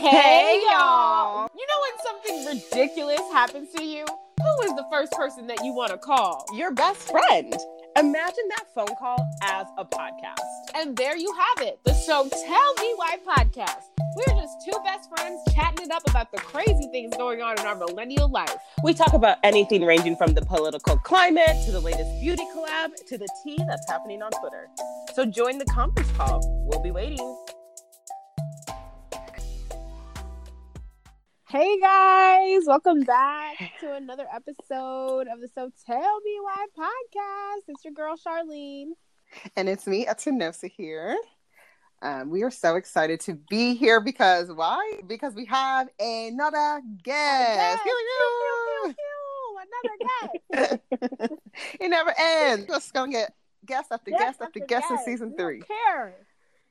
Hey, y'all. You know when something ridiculous happens to you? Who is the first person that you want to call? Your best friend. Imagine that phone call as a podcast. And there you have it, the So Tell Me Why podcast. We're just two best friends chatting it up about the crazy things going on in our millennial life. We talk about anything ranging from the political climate to the latest beauty collab to the tea that's happening on Twitter. So join the conference call. We'll be waiting. Hey guys, welcome back to another episode of the So Tell Me Why podcast. It's your girl Charlene. And it's me, Atanosa here. Um, we are so excited to be here because why? Because we have another guest. Pew, another guest. it never ends. Just gonna get guest after guest, guest after, guest, in season we three. care.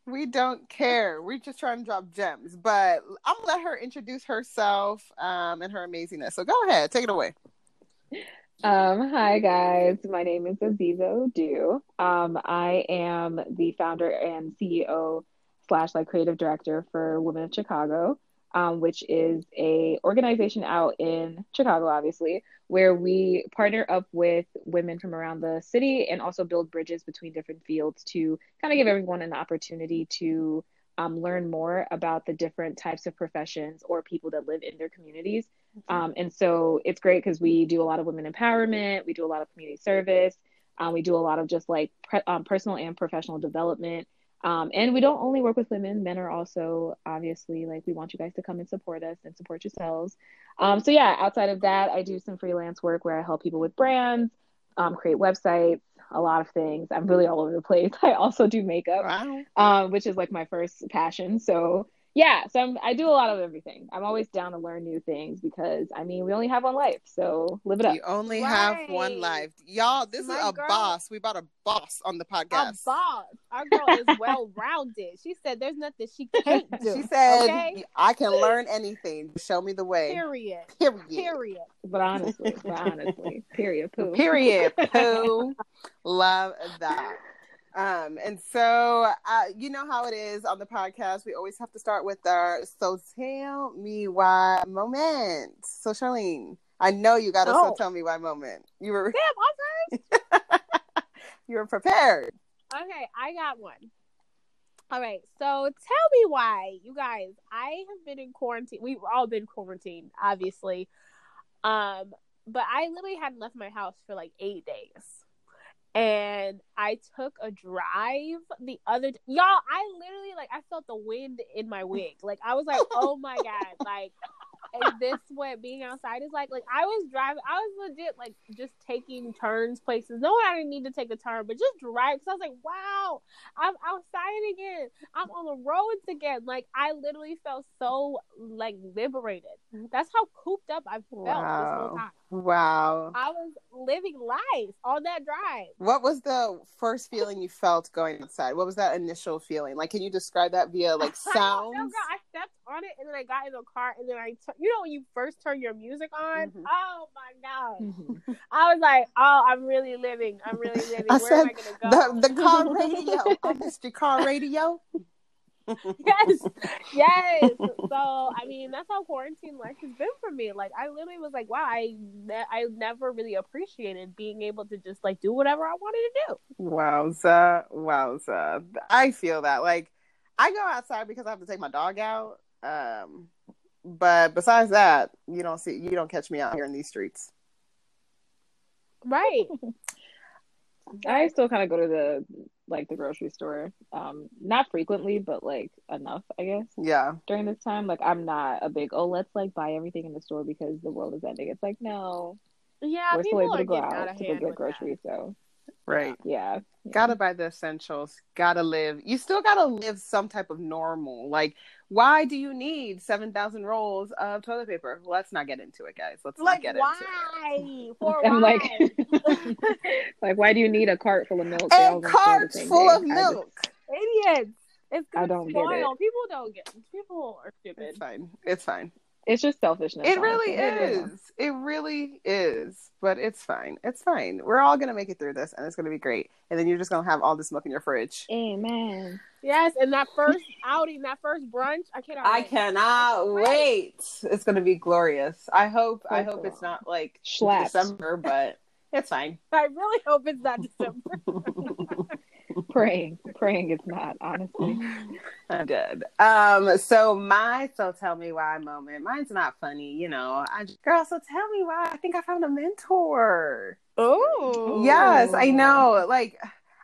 We don't care. We're just trying to drop gems. But I'm gonna let her introduce herself um, and her amazingness. So go ahead, take it away. Um, hi guys, my name is Aziza Odu. Um, I am the founder and CEO slash like creative director for Women of Chicago, um, which is a organization out in Chicago, obviously, where we partner up with women from around the city and also build bridges between different fields to kind of give everyone an opportunity to um, learn more about the different types of professions or people that live in their communities. Um, and so it's great because we do a lot of women empowerment, we do a lot of community service, um, we do a lot of just like pre- um, personal and professional development. Um, and we don't only work with women, men are also obviously like we want you guys to come and support us and support yourselves. Um, so, yeah, outside of that, I do some freelance work where I help people with brands, um, create websites, a lot of things. I'm really all over the place. I also do makeup, Wow. um, which is like my first passion. So yeah, so I'm, I do a lot of everything. I'm always down to learn new things because I mean we only have one life, so live it up. You only have one life. Y'all, this My is a girl- boss. We bought a boss on the A podcast. boss. Our girl is well rounded. She said there's nothing she can't do. She said, okay? I can learn anything. Show me the way. Period. Period. Period. But honestly, but honestly, period. Poo. Period. Pooh. Love that. Um, and so uh, you know how it is on the podcast. We always have to start with our so tell me why moment. So Charlene, I know you got a so Oh. tell me why moment. You were Damn, first. you were prepared. Okay, I got one. All right, so tell me why, you guys. I have been in quarantine. We've all been quarantined, obviously. Um, but I literally hadn't left my house for like eight days, and I took a drive the other. D- Y'all, I literally like I felt the wind in my wig. Like I was like, oh my god, like. Is this what being outside is like? Like I was driving, I was legit like just taking turns places. No, I didn't need to take a turn, but just drive. So I was like, wow, I'm outside again. I'm on the roads again. Like I literally felt so like liberated. That's how cooped up I felt this whole time. Wow. I was living life on that drive. What was the first feeling you felt going outside? What was that initial feeling? Like, can you describe that via like I sounds? know, girl. I stepped on it and then I got in the car and then I, t- you know, when you first turn your music on. Mhm. Oh my god! Mhm. I was like, oh, I'm really living. I'm really living. I Where am I gonna go? The the car radio. I missed car radio. yes, yes. So I mean, that's how quarantine life has been for me. Like I literally was like, wow, I ne- I never really appreciated being able to just like do whatever I wanted to do. Wowza, wowza. I feel that. Like, I go outside because I have to take my dog out. Um, but besides that, you don't see, you don't catch me out here in these streets. Right. I still kind of go to the like the grocery store, um, not frequently, but like enough, I guess. Yeah, During this time, like I'm not a big oh let's like buy everything in the store because the world is ending. It's like no, Yeah, we're still able to go out out to go hand get with groceries. So right. yeah, Gotta buy the essentials. Gotta live. You still gotta live some type of normal. Like, why do you need seven thousand rolls of toilet paper? Let's not get into it, guys. Let's that. Like not get into it. why? For I'm why? like, like why do you need a cart full of milk? They all And gonna store the carts full day. of I just- milk. Idiots. It's I gonna don't get it. People don't get. People are stupid. It's fine. It's fine. It's just selfishness. It really honestly. is. It really is. But it's fine. It's fine. We're all gonna make it through this, and it's gonna be great. And then you're just gonna have all this milk in your fridge. Amen. Yes, and that first outing, that first brunch, I cannot. I wait. cannot wait. It's gonna be glorious. I hope. I hope it's not like Schlaps. December, but it's fine. I really hope it's not December. Praying, praying it's not. Honestly, I'm dead. Um. So my so tell me why moment. Mine's not funny. You know. I girl. So tell me why. I think I found a mentor. Oh, Yes, I know. Like,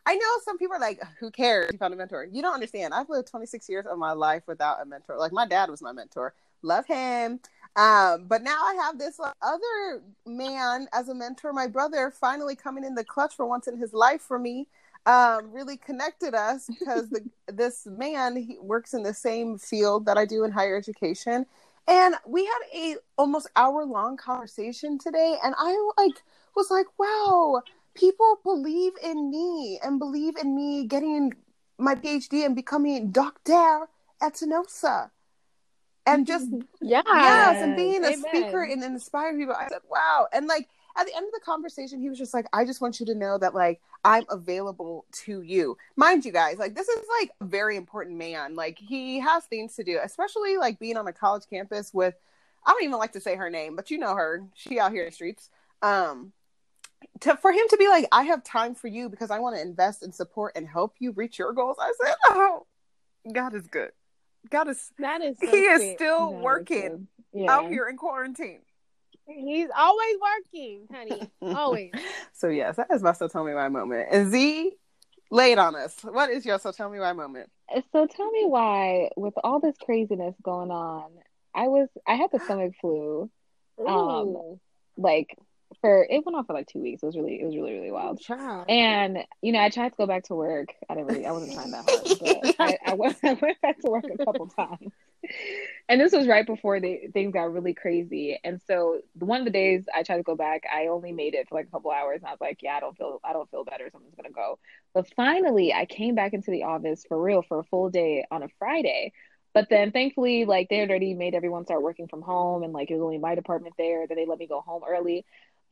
I know some people are like, "Who cares? You found a mentor." You don't understand. I've lived 26 years of my life without a mentor. Like, my dad was my mentor. Love him. Um, but now I have this other man as a mentor. My brother finally coming in the clutch for once in his life for me. Um, really connected us because the this man he works in the same field that I do in higher education, and we had a almost hour long conversation today, and I like was like, wow, people believe in me and believe in me getting my PhD and becoming doctor Atanosa. And just yeah, yes, and being a Amen. speaker and inspire people. I said, wow. And like at the end of the conversation, he was just like, I just want you to know that like I'm available to you. Mind you guys, like this is like a very important man. Like he has things to do, especially like being on a college campus with I don't even like to say her name, but you know her. She out here in the streets. Um to for him to be like, I have time for you because I want to invest and support and help you reach your goals. I said, Oh, God is good. God is that is. So he is still That is working. Yeah. out here in quarantine. He's always working, honey. Always. So yes, that is my so tell me why moment. And Z, lay it on us. What is your so tell me why moment? So tell me why, with all this craziness going on, I was I had the stomach flu. Um, Ooh, Like for it went on for like two weeks. It was really it was really really wild. child. And you know, I tried to go back to work. I didn't really, I wasn't trying that hard, but I, I, went, I went back to work a couple times. And this was right before the things got really crazy. And so one of the days I tried to go back, I only made it for like a couple hours, and I was like, yeah, I don't feel, I don't feel better, so gonna go. But finally, I came back into the office for real for a full day on a Friday. But then thankfully, like they had already made everyone start working from home, and like it was only my department there. Then they let me go home early.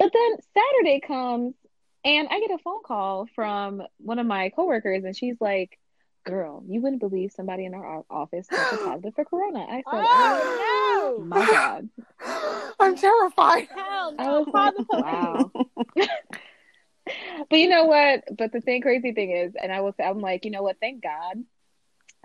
But then Saturday comes and I get a phone call from one of my coworkers, and she's like, "Girl, you wouldn't believe somebody in our office tested positive for corona." I said, "Oh Oh, my god!" I'm terrified. Hell I no. was Call like, "Wow." but you know what? But the thing, crazy thing is, and I was, I'm like, you know what? Thank God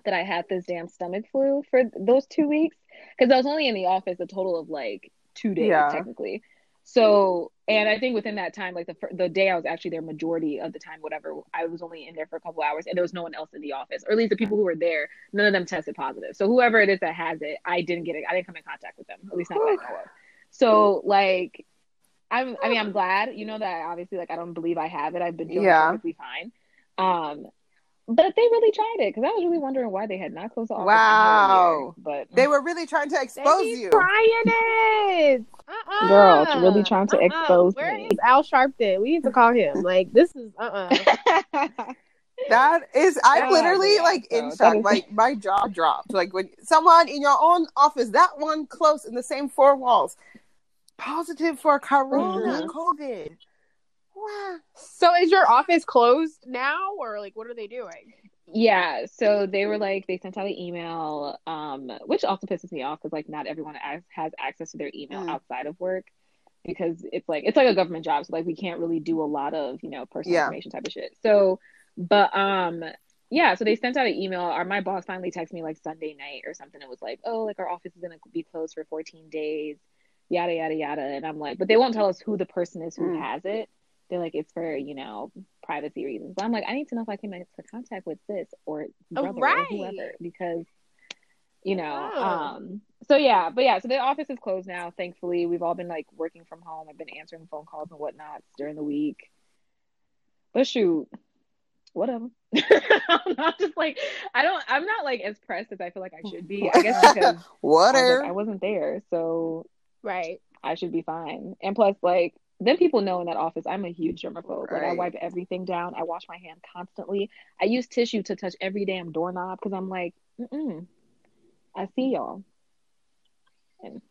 that I had this damn stomach flu for those two weeks because I was only in the office a total of like two days Yeah. technically. So, and I think within that time, like the the day I was actually there, majority of the time, whatever, I was only in there for a couple hours, and there was no one else in the office, or at least the people who were there, none of them tested positive. So whoever it is that has it, I didn't get it. I didn't come in contact with them, at least not that I know of. So like, I'm, I mean, I'm glad, you know, that obviously, like, I don't believe I have it. I've been doing Yeah. perfectly fine. Um, but they really tried it because I was really wondering why they had not closed the office. Wow. year. But They were really trying to expose be you. trying it. Uh-uh. Girl, it's really trying to Uh-uh. expose Where me. is Al Sharpton? We need to call him. Like this is uh uh That is, I Yeah, literally yeah, like in that shock. is- Like my jaw dropped. Like when someone in your own office, that one close in the same four walls, positive for corona, Mhm. COVID. Wow. So is your office closed now, or like what are they doing? Yeah, so they were like they sent out an email, um, which also pisses me off because like not everyone has, has access to their email Mm. outside of work because it's like it's like a government job, so like we can't really do a lot of you know personal Yeah. information type of shit. So, but um, yeah, so they sent out an email. Or my boss finally texted me like Sunday night or something. It was like, oh, like our office is gonna be closed for 14 days, yada yada yada, and I'm like, but they won't tell us who the person is who Mm. has it. They're like, it's for, you know, privacy reasons. But I'm like, I need to know if I came into contact with this or brother or right. whoever because, you know, Wow. um, so yeah, but yeah, so the office is closed now, thankfully. We've all been like working from home. I've been answering phone calls and whatnot during the week. But shoot, whatever. I'm not just like, I don't, I'm not like as pressed as I feel like I should be. I guess because I, was like, I wasn't there. So Right. I should be fine. And plus, like, then people know in that office I'm a huge germaphobe. Like, I wipe everything down. I wash my hand constantly. I use tissue to touch every damn doorknob because I'm like, mm I see y'all. And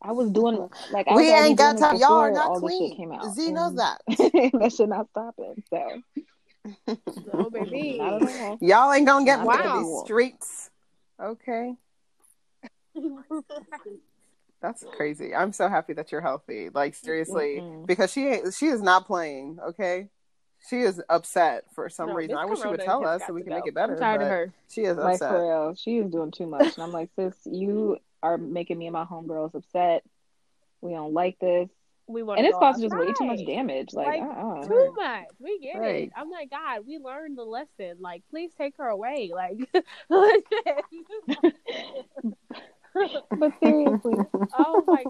I was doing like I we was ain't got time. Y'all are not all clean. came out. Z knows that. that should not stop it. So No, baby. not at. Y'all ain't gonna get Not me at these streets. Okay. That's crazy. I'm so happy that you're healthy. Like mm-hmm. seriously, Mm-mm. because she she is not playing. Okay, she is upset for some No, reason. Miss I wish she would tell us so we to can make it better. I'm tired of her. She is Like upset. for real, she is doing too much, and I'm like, sis, you are making me and my homegirls upset. We don't like this, We want and it's go causing just way too much damage. Like, Like, uh-uh. Too much. We get Right. it. I'm like, God, we learned the lesson. Like, please take her away. Like, legit. but seriously, my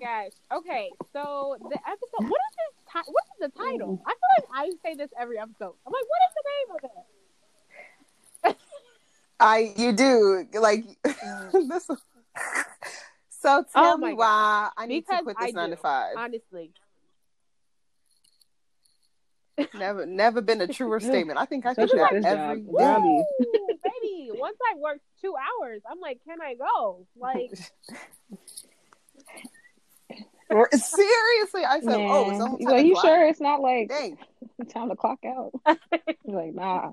gosh. Okay, so the episode. What is this? Ti- what is the title? Mm. I feel like I say this every episode. I'm like, what is the name of it? I you do like mm. this. So tell Oh me my why I need Because to quit this I nine do. to five. Honestly, Never, never been a truer statement. I think I think Especially that with this every job. day. Woo, baby. Once I work two hours, I'm like, can I go? Like, Seriously, I said, "Oh, it's man, almost He's 10 like, you o'clock? sure it's not like Dang, time to clock out? He's like, nah.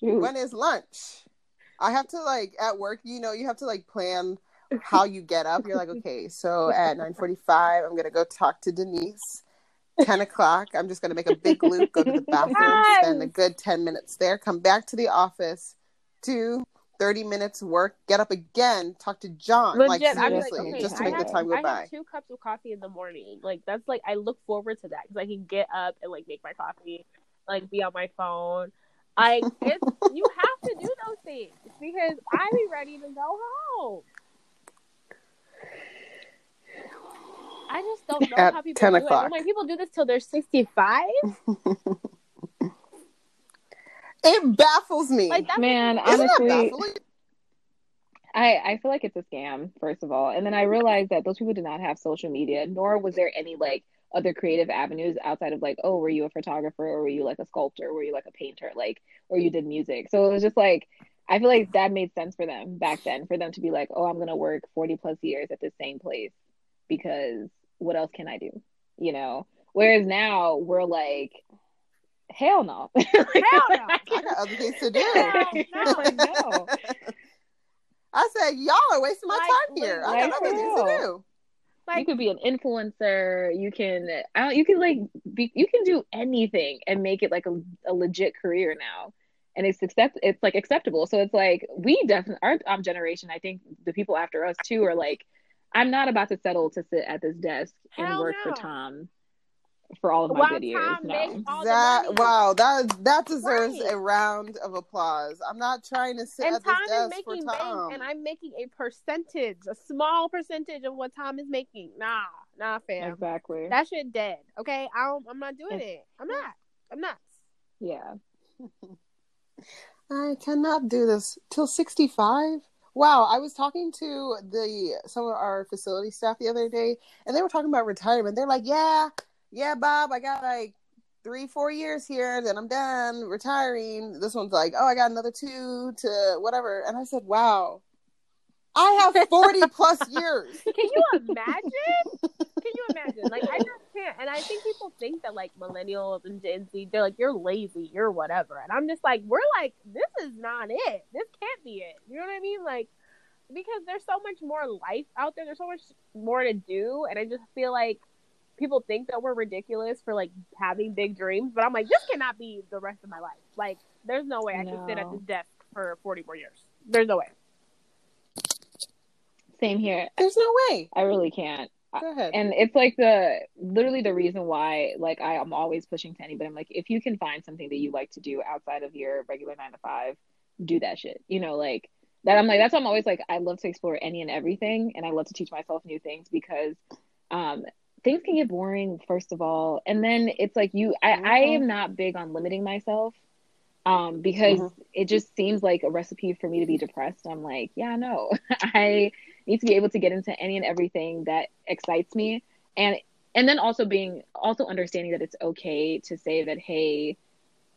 Shoot. when is lunch? I have to like at work. You know, you have to like plan how you get up. You're like, okay, so at nine forty-five, I'm gonna go talk to Denise. Ten o'clock, I'm just gonna make a big loop, go to the bathroom, Yes. spend a good ten minutes there, come back to the office, do 30 minutes work, get up again, talk to John. like legit. Like, seriously, okay, just to I make have, the time go I by. have two cups of coffee in the morning. Like, that's like, I look forward to that because I can get up and like make my coffee, like be on my phone. I it's you have to do those things because I be ready to go home. I just don't know At how people 10 do it. o'clock. I'm like, people do this till they're 65. It baffles me. Like that's Man, Isn't that honestly, baffling? I, I feel like it's a scam, first of all. And then I realized that those people did not have social media, nor was there any like other creative avenues outside of like, oh, were you a photographer or were you like a sculptor? Were you like a painter? Like, or you did music. So it was just like, I feel like that made sense for them back then, for them to be like, oh, I'm going to work 40 plus years at the same place because what else can I do? You know? Whereas now we're like, hell no. Hell no. I got other things to do. Hell no. no. I said, y'all are wasting my Like, time here. I got other for things to real. do. you could be an influencer you can I don't, you can like be you can do anything and make it like a, a legit career now and it's accept it's like acceptable so it's like we definitely our um, generation i think the people after us too are like i'm not about to settle to sit at this desk and work no. for tom for all of my While good no makes all the That wow, that that deserves Right. a round of applause. I'm not trying to sit and at this Tom is desk for making Tom. bank, and I'm making a percentage, a small percentage of what Tom is making. Nah, nah, fam. exactly That shit dead. Okay, I don't, I'm not doing it. I'm not. I'm not. yeah I cannot do this till 65. Wow, I was talking to the some of our facility staff the other day, and they were talking about retirement. They're like, "Yeah, yeah, Bob, I got like three, four years here, then I'm done retiring." This one's like, "Oh, I got another two to whatever," and I said, "Wow, I have 40 plus years." Can you imagine? Can you imagine? Like, I just can't. And I think people think that like millennials and Gen Z, they're like, you're lazy, you're whatever. And I'm just like, we're like, this is not it. This can't be it. You know what I mean? Like, because there's so much more life out there. There's so much more to do, and I just feel like people think that we're ridiculous for like having big dreams. But I'm like, this cannot be the rest of my life. Like, there's no way I can sit at this desk for 40 more years. There's no way. same here There's no way. i really can't Go ahead. and it's like the literally the reason why like I, i'm always pushing to anybody i'm like if you can find something that you like to do outside of your regular nine to five do that shit you know like that i'm like that's why i'm always like i love to explore any and everything and i love to teach myself new things because um things can get boring first of all and then it's like you i, I am not big on limiting myself um because Mhm. it just seems like a recipe for me to be depressed i'm like yeah no i need to be able to get into any and everything that excites me and and then also being also understanding that it's okay to say that hey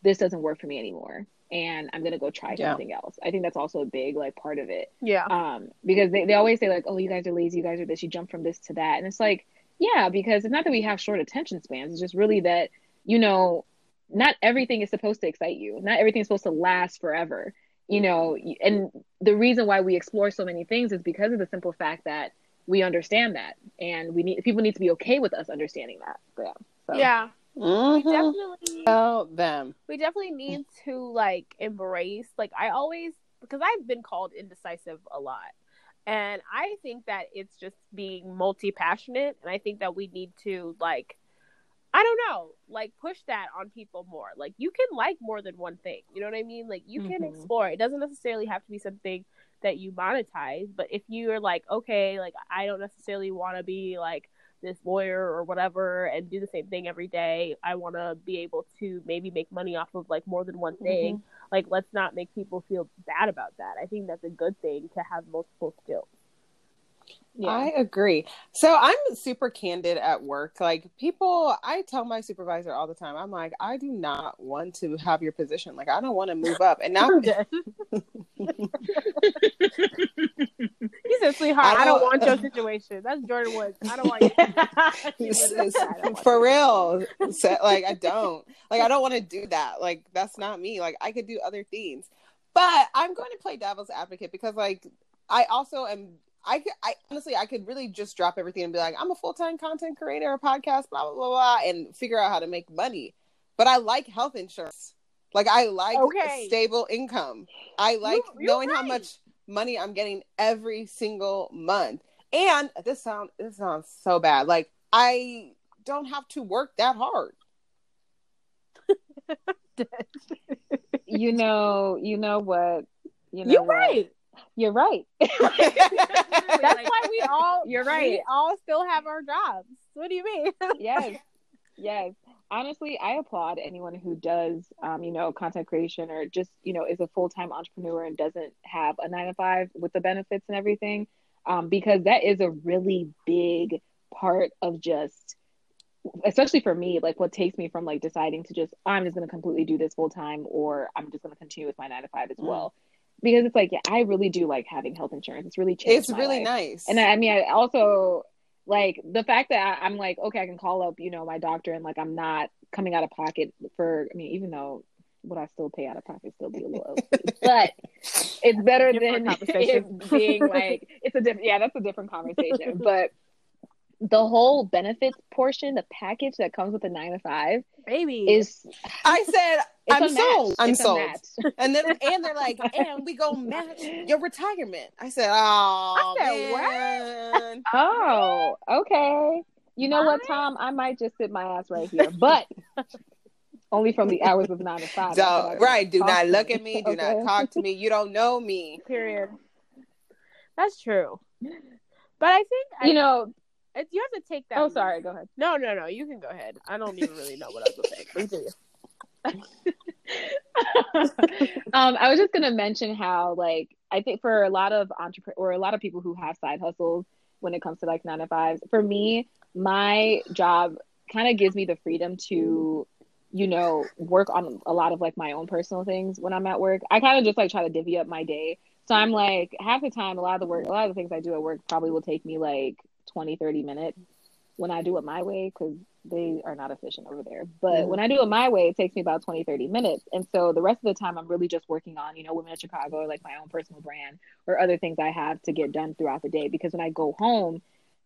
this doesn't work for me anymore and I'm gonna go try Yeah. something else. I think that's also a big like part of it. Yeah. Um, because they, they always say like, oh, you guys are lazy, you guys are this, you jump from this to that. And it's like, yeah, because it's not that we have short attention spans, it's just really that, you know, not everything is supposed to excite you. Not everything is supposed to last forever. You know, and the reason why we explore so many things is because of the simple fact that we understand that and we need people need to be okay with us understanding that. So, yeah. So, Yeah. We Mhm. definitely Tell them. we definitely need to like embrace like I always because I've been called indecisive a lot. And I think that it's just being multi passionate and I think that we need to like I don't know, like push that on people more. Like you can like more than one thing. You know what I mean? Like you can Mhm. explore. It doesn't necessarily have to be something that you monetize, but if you're like, okay, like I don't necessarily want to be like this lawyer or whatever and do the same thing every day. I want to be able to maybe make money off of like more than one thing. Like let's not make people feel bad about that. I think that's a good thing to have multiple skills. Yeah. I agree. So I'm super candid at work. Like people, I tell my supervisor all the time, I'm like, I do not want to have your position. Like I don't want to move up. And now he said, "Sweetheart, I I don't, don't- want your situation." That's Jordan Woods. I don't want you. For real So, like i don't like i don't want to do that like that's not me like i could do other things but i'm going to play devil's advocate because like i also am I, could- I honestly I could really just drop everything and be like I'm a full time content creator, a podcast, blah blah blah blah, and figure out how to make money. But I like health insurance. Like I like Okay. stable income. I like you're knowing how much money I'm getting every single month. And this sound this sounds so bad. Like I don't have to work that hard. you know, you know what? You know You're what? right. You're right. That's why we all You're right. We all still have our jobs. What do you mean? yes yes honestly i applaud anyone who does um, you know content creation or just you know is a full-time entrepreneur and doesn't have a nine to five with the benefits and everything um, because that is a really big part of just especially for me like what takes me from like deciding to just i'm just going to completely do this full time or i'm just going to continue with my nine to five as Mm. Well because it's like yeah i really do like having health insurance it's really changed it's my really life. nice. And I, I mean, I also like the fact that I, I'm like, okay, I can call up, you know, my doctor, and like I'm not coming out of pocket for. I mean, even though what I still pay out of pocket still be a little, but it's better Different than it being like it's a different. Yeah, that's a different conversation. but the whole benefits portion, the package that comes with the nine to five, Baby. is I said it's I'm sold. I'm It's sold. And then and they're like, and we go match your retirement. I said, oh I said, man. Oh, okay. You know what, What? Tom? I might just sit my ass right here, but only from the hours of nine to five. That's Don't- what I- right. Do not look me, at me. Do okay? not talk to me. You don't know me. period. That's true. But I think I, You know. it- you have to take that. Oh, sorry. Go ahead. No, no, no. You can go ahead. I don't even really know what I was going to say. Um, I was just gonna mention how, like, I think for a lot of entrepreneur or a lot of people who have side hustles when it comes to like nine to fives, for me, my job kind of gives me the freedom to, you know, work on a lot of like my own personal things when I'm at work. I kind of just like try to divvy up my day. So I'm like, half the time, a lot of the work, a lot of the things I do at work probably will take me like 20, 30 minutes when I do it my way because they are not efficient over there. But Mhm. when I do it my way, it takes me about 20, 30 minutes. And so the rest of the time, I'm really just working on, you know, Women of Chicago or like my own personal brand or other things I have to get done throughout the day. Because when I go home,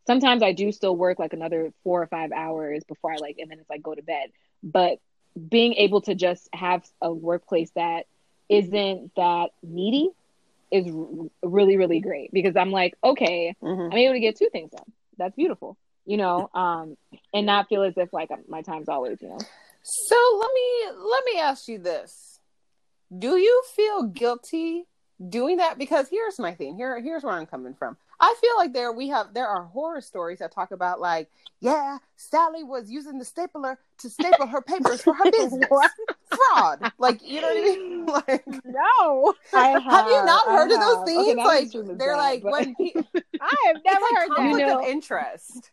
sometimes I do still work like another four or five hours before I like, and then it's like go to bed. But being able to just have a workplace that isn't that needy is really, really great because I'm like, okay, Mhm. I'm able to get two things done. That's beautiful, you know, um, and not feel as if like my time's always, you know. So let me let me ask you this: Do you feel guilty doing that? Because here's my thing. Here here's where I'm coming from. I feel like there we have there are horror stories that talk about like, yeah, Sally was using the stapler to staple her papers for her business. Fraud. Like you know what I mean? Like No, I have you not I heard of those things? Okay, like this room is they're bad, like but- when pe- I have never like heard that. conflict You know- of interest.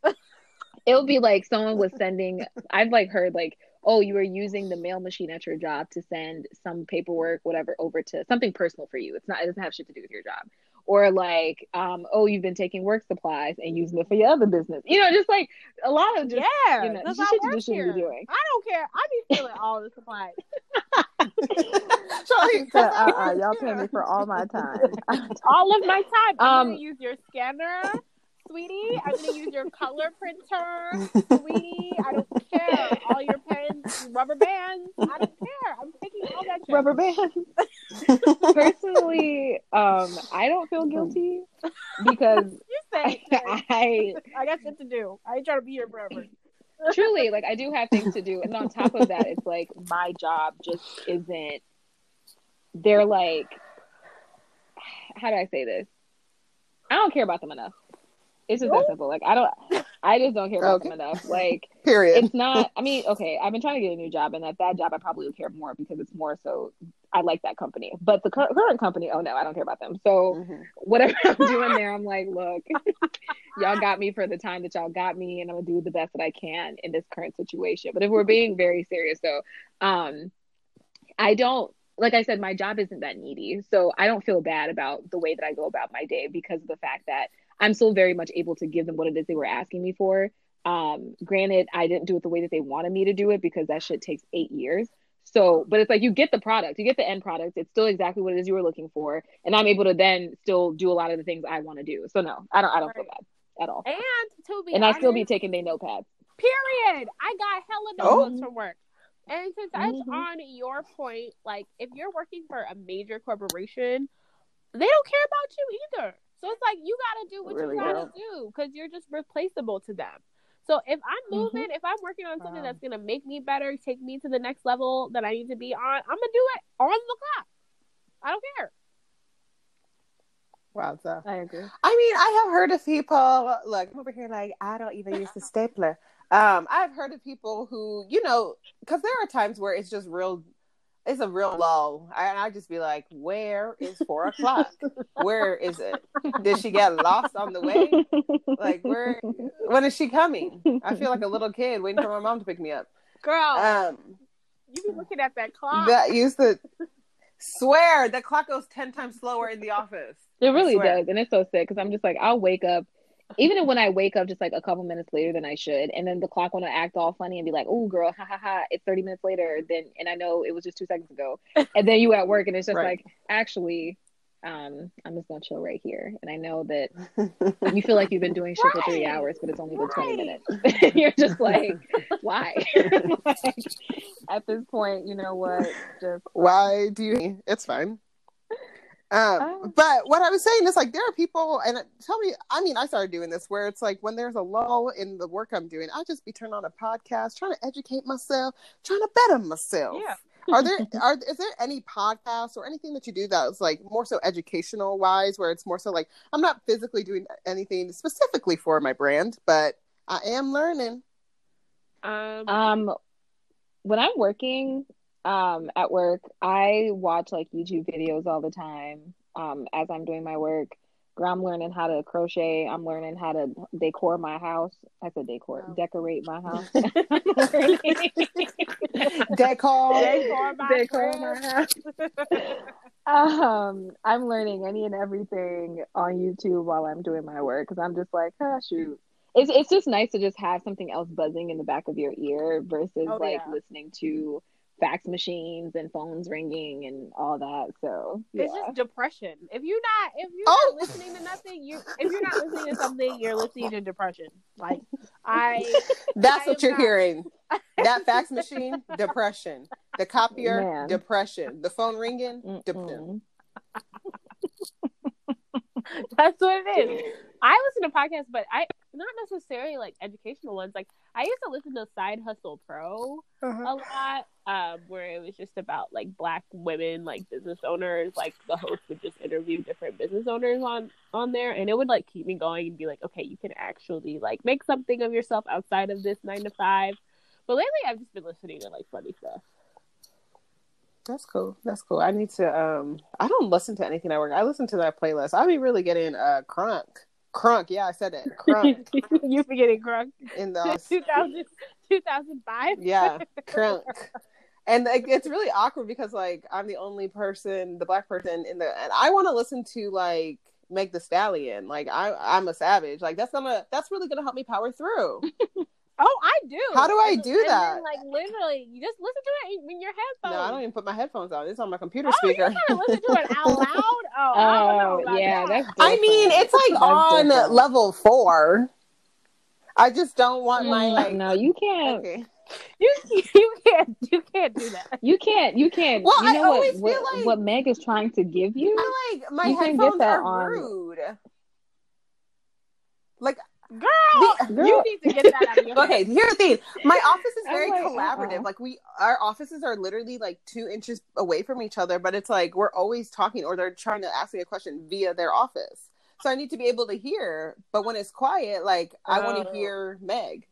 It would be like someone was sending. I've like heard like, oh, you were using the mail machine at your job to send some paperwork, whatever, over to something personal for you. It's not, it doesn't have shit to do with your job. Or like, um, oh, you've been taking work supplies and using it for your other business. You know, just like a lot of just, yeah, you know, that's just shit I you work just shouldn't here. be doing. I don't care. I be feeling all the supplies. Charlie, So, uh-uh, y'all pay me for all my time. all of my time. I'm Um, gonna use your scanner, sweetie. I'm gonna use your color printer, sweetie. I don't care. All your pens, rubber bands. I don't care. I'm taking all that shit. Rubber bands. Personally, um, I don't feel guilty because You say it. Terry. I I got shit to do. I ain't trying to be here forever. truly like I do have things to do, and on top of that, it's like my job just isn't. They're like, how do I say this? I don't care about them enough. It's just that simple. Like I don't, I just don't care about Okay. them enough. Like Period. it's not. I mean, okay, I've been trying to get a new job, and at that job, I probably would care more because it's more so. I like that company, but the cur- current company, oh no, I don't care about them. So Mhm. whatever I'm doing there, I'm like, look, y'all got me for the time that y'all got me, and I'm gonna do the best that I can in this current situation. But if we're being very serious, though, um, I don't. Like I said, my job isn't that needy, so I don't feel bad about the way that I go about my day because of the fact that I'm still very much able to give them what it is they were asking me for. Um, granted, I didn't do it the way that they wanted me to do it because that shit takes eight years. So, but it's like you get the product, you get the end product. It's still exactly what it is you were looking for, and I'm able to then still do a lot of the things I want to do. So no, I don't, I don't feel bad at all. And to be And I still be taking their notepads. Period. I got hella Oh. notebooks from work. And to touch Mhm. on your point, like if you're working for a major corporation, they don't care about you either. So it's like you gotta do what Really you gotta don't. do because you're just replaceable to them. So if I'm Mm-hmm. moving, if I'm working on something Wow. that's gonna make me better, take me to the next level that I need to be on, I'm gonna do it on the clock. I don't care. Wow, so. I agree. I mean, I have heard of people. Look, I'm over here like I don't even use the stapler. Um, I've heard of people who, you know, because there are times where it's just real. It's a real lull, and I just be like, "Where is four o'clock? Where is it? Did she get lost on the way? Like, where? When is she coming? I feel like a little kid waiting for my mom to pick me up. Girl, Um, you be looking at that clock. that used to swear the clock goes ten times slower in the office. It really does, and it's so sick because I'm just like, I'll wake up, even when I wake up just like a couple minutes later than I should, and then the clock want to act all funny and be like, "Oh, girl, ha ha ha!" It's 30 minutes later, then and I know it was just two seconds ago, and then you at work and it's just Right. like, actually, um, I'm just gonna chill right here, and I know that you feel like you've been doing shit for three hours, but it's only been 20 minutes. You're just like, why? like, at this point, you know what? Just Why do you? It's fine. Um, Oh. but what I was saying is like there are people, and tell me. I mean, I started doing this where it's like when there's a lull in the work I'm doing, I just be turning on a podcast, trying to educate myself, trying to better myself. Yeah. are there are is there any podcasts or anything that you do that's like more so educational wise, where it's more so like I'm not physically doing anything specifically for my brand, but I am learning. Um, Um, when I'm working, um, at work, I watch like YouTube videos all the time. Um, as I'm doing my work, Girl, I'm learning how to crochet. I'm learning how to decor my house. I said decor, Oh. decorate my house. Decor. Decor my decor my house. um, I'm learning any and everything on YouTube while I'm doing my work because I'm just like, ah, shoot. It's it's just nice to just have something else buzzing in the back of your ear versus Oh, like yeah. listening to fax machines and phones ringing and all that. So yeah. It's just depression. If you're not, if you're Oh. not listening to nothing, you if you're not listening to something, you're listening to depression. Like I, That's I what you're not- hearing. That fax machine, depression. The copier, Man. depression. The phone ringing, depression. That's what it is. I listen to podcasts, but I not necessarily like educational ones. Like I used to listen to Side Hustle Pro a lot, um, where it was just about like black women, like business owners. Like the host would just interview different business owners on on there, and it would like keep me going and be like, okay, you can actually like make something of yourself outside of this nine to five. But lately, I've just been listening to like funny stuff. That's cool. That's cool. I need to um I don't listen to anything I work. I listen to that playlist. I'll be really getting uh crunk. Crunk, yeah, I said it. Crunk you be getting crunk. in the 2000, 2005. Yeah, crunk. And like, it's really awkward because like I'm the only person, the black person in the, and I want to listen to like Meg Thee Stallion. Like I, I'm a savage. Like that's gonna, that's really gonna help me power through. Oh, I do. How do I do and then, that? like literally, you just listen to it in your headphones. No, I don't even put my headphones on. It's on my computer Oh, speaker. you gotta listen to it out loud. Oh, I don't know Oh, about yeah, that. that's. I mean, it's like That's on different. level four. I just don't want my Mm, like. no, you can't. Okay. you you can't you can't do that. You can't. You can't. Well, you I know what? always What, feel like- what Meg is trying to give you. I like my You can get headphones that are on- rude. Like Girl, The- Girl. you need to get that out of your head. Okay, here's the thing. My office is very like, uh-huh. collaborative. uh-uh. Like we, our offices are literally like two inches away from each other, but it's like we're always talking, or they're trying to ask me a question via their office. So I need to be able to hear. But when it's quiet, like I want Oh. to hear Meg.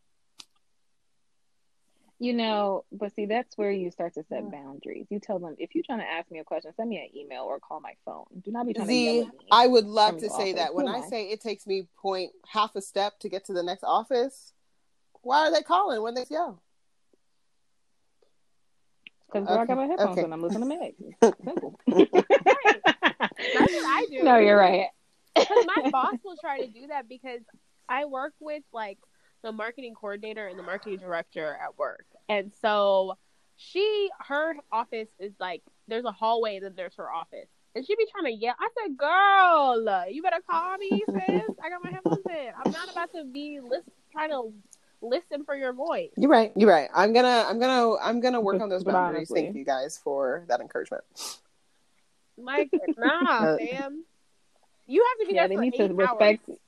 You know, but see, that's where you start to set boundaries. You tell them if you're trying to ask me a question, send me an email or call my phone. Do not be trying to Z, yell me. I would love to say office. that when I say it takes me point half a step to get to the next office. Why are they calling when they yell? Because I got my headphones okay. and I'm listening to Meg. Simple. That's what I do. no, you're right. Because my boss will try to do that because I work with like the marketing coordinator and the marketing director at work. And so she her office is like there's a hallway and then there's her office. And she be trying to yell. I said, Girl, you better call me, sis. I got my headphones in. I'm not about to be listen, trying to listen for your voice. You're right. You're right. I'm gonna. I'm gonna. I'm gonna work on those boundaries. honestly- Thank you guys for that encouragement. Like, nah, fam. You have to be Yeah, there they for need eight to respect. hours.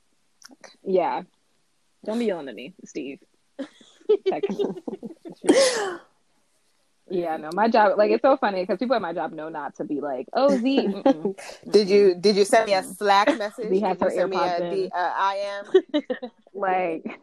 Yeah. Don't be yelling at me, Steve. Technically. Yeah, no, my job, like, it's so funny because people at my job know not to be like, oh, Z. mm-mm. Did you Did you send me a Slack message? We have Did you her send me AirPods a in. D, uh, I am. Like,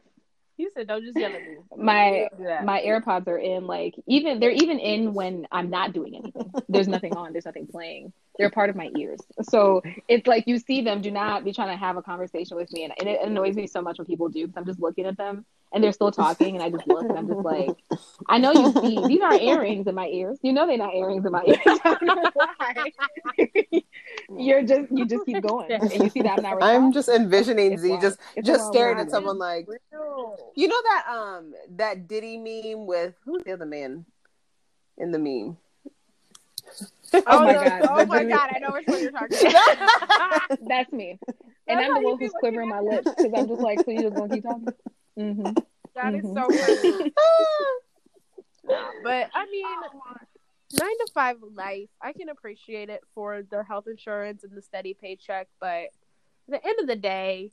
You said don't just yell at me. my my AirPods are in, like, even, they're even in when I'm not doing anything. There's nothing on, there's nothing playing. They're part of my ears. So it's like you see them, do not be trying to have a conversation with me. And, and it annoys me so much when people do because I'm just looking at them and they're still talking and I just look and I'm just like, I know you see, these aren't earrings in my ears. You know they're not earrings in my ears. I don't know why. You're just, you just keep going and you see that I'm not I'm responding. just envisioning It's Z wild. just It's just staring at someone like Real. you know that um that Diddy meme with who's the other man in the meme. Oh, my God. Oh my god, I know which one you're talking about. That's me. And That's I'm the one who's quivering my lips because I'm just like, so you just gonna keep talking? Mm-hmm. That is Mhm. so funny. But I mean, nine to five life, I can appreciate it for the health insurance and the steady paycheck. But at the end of the day,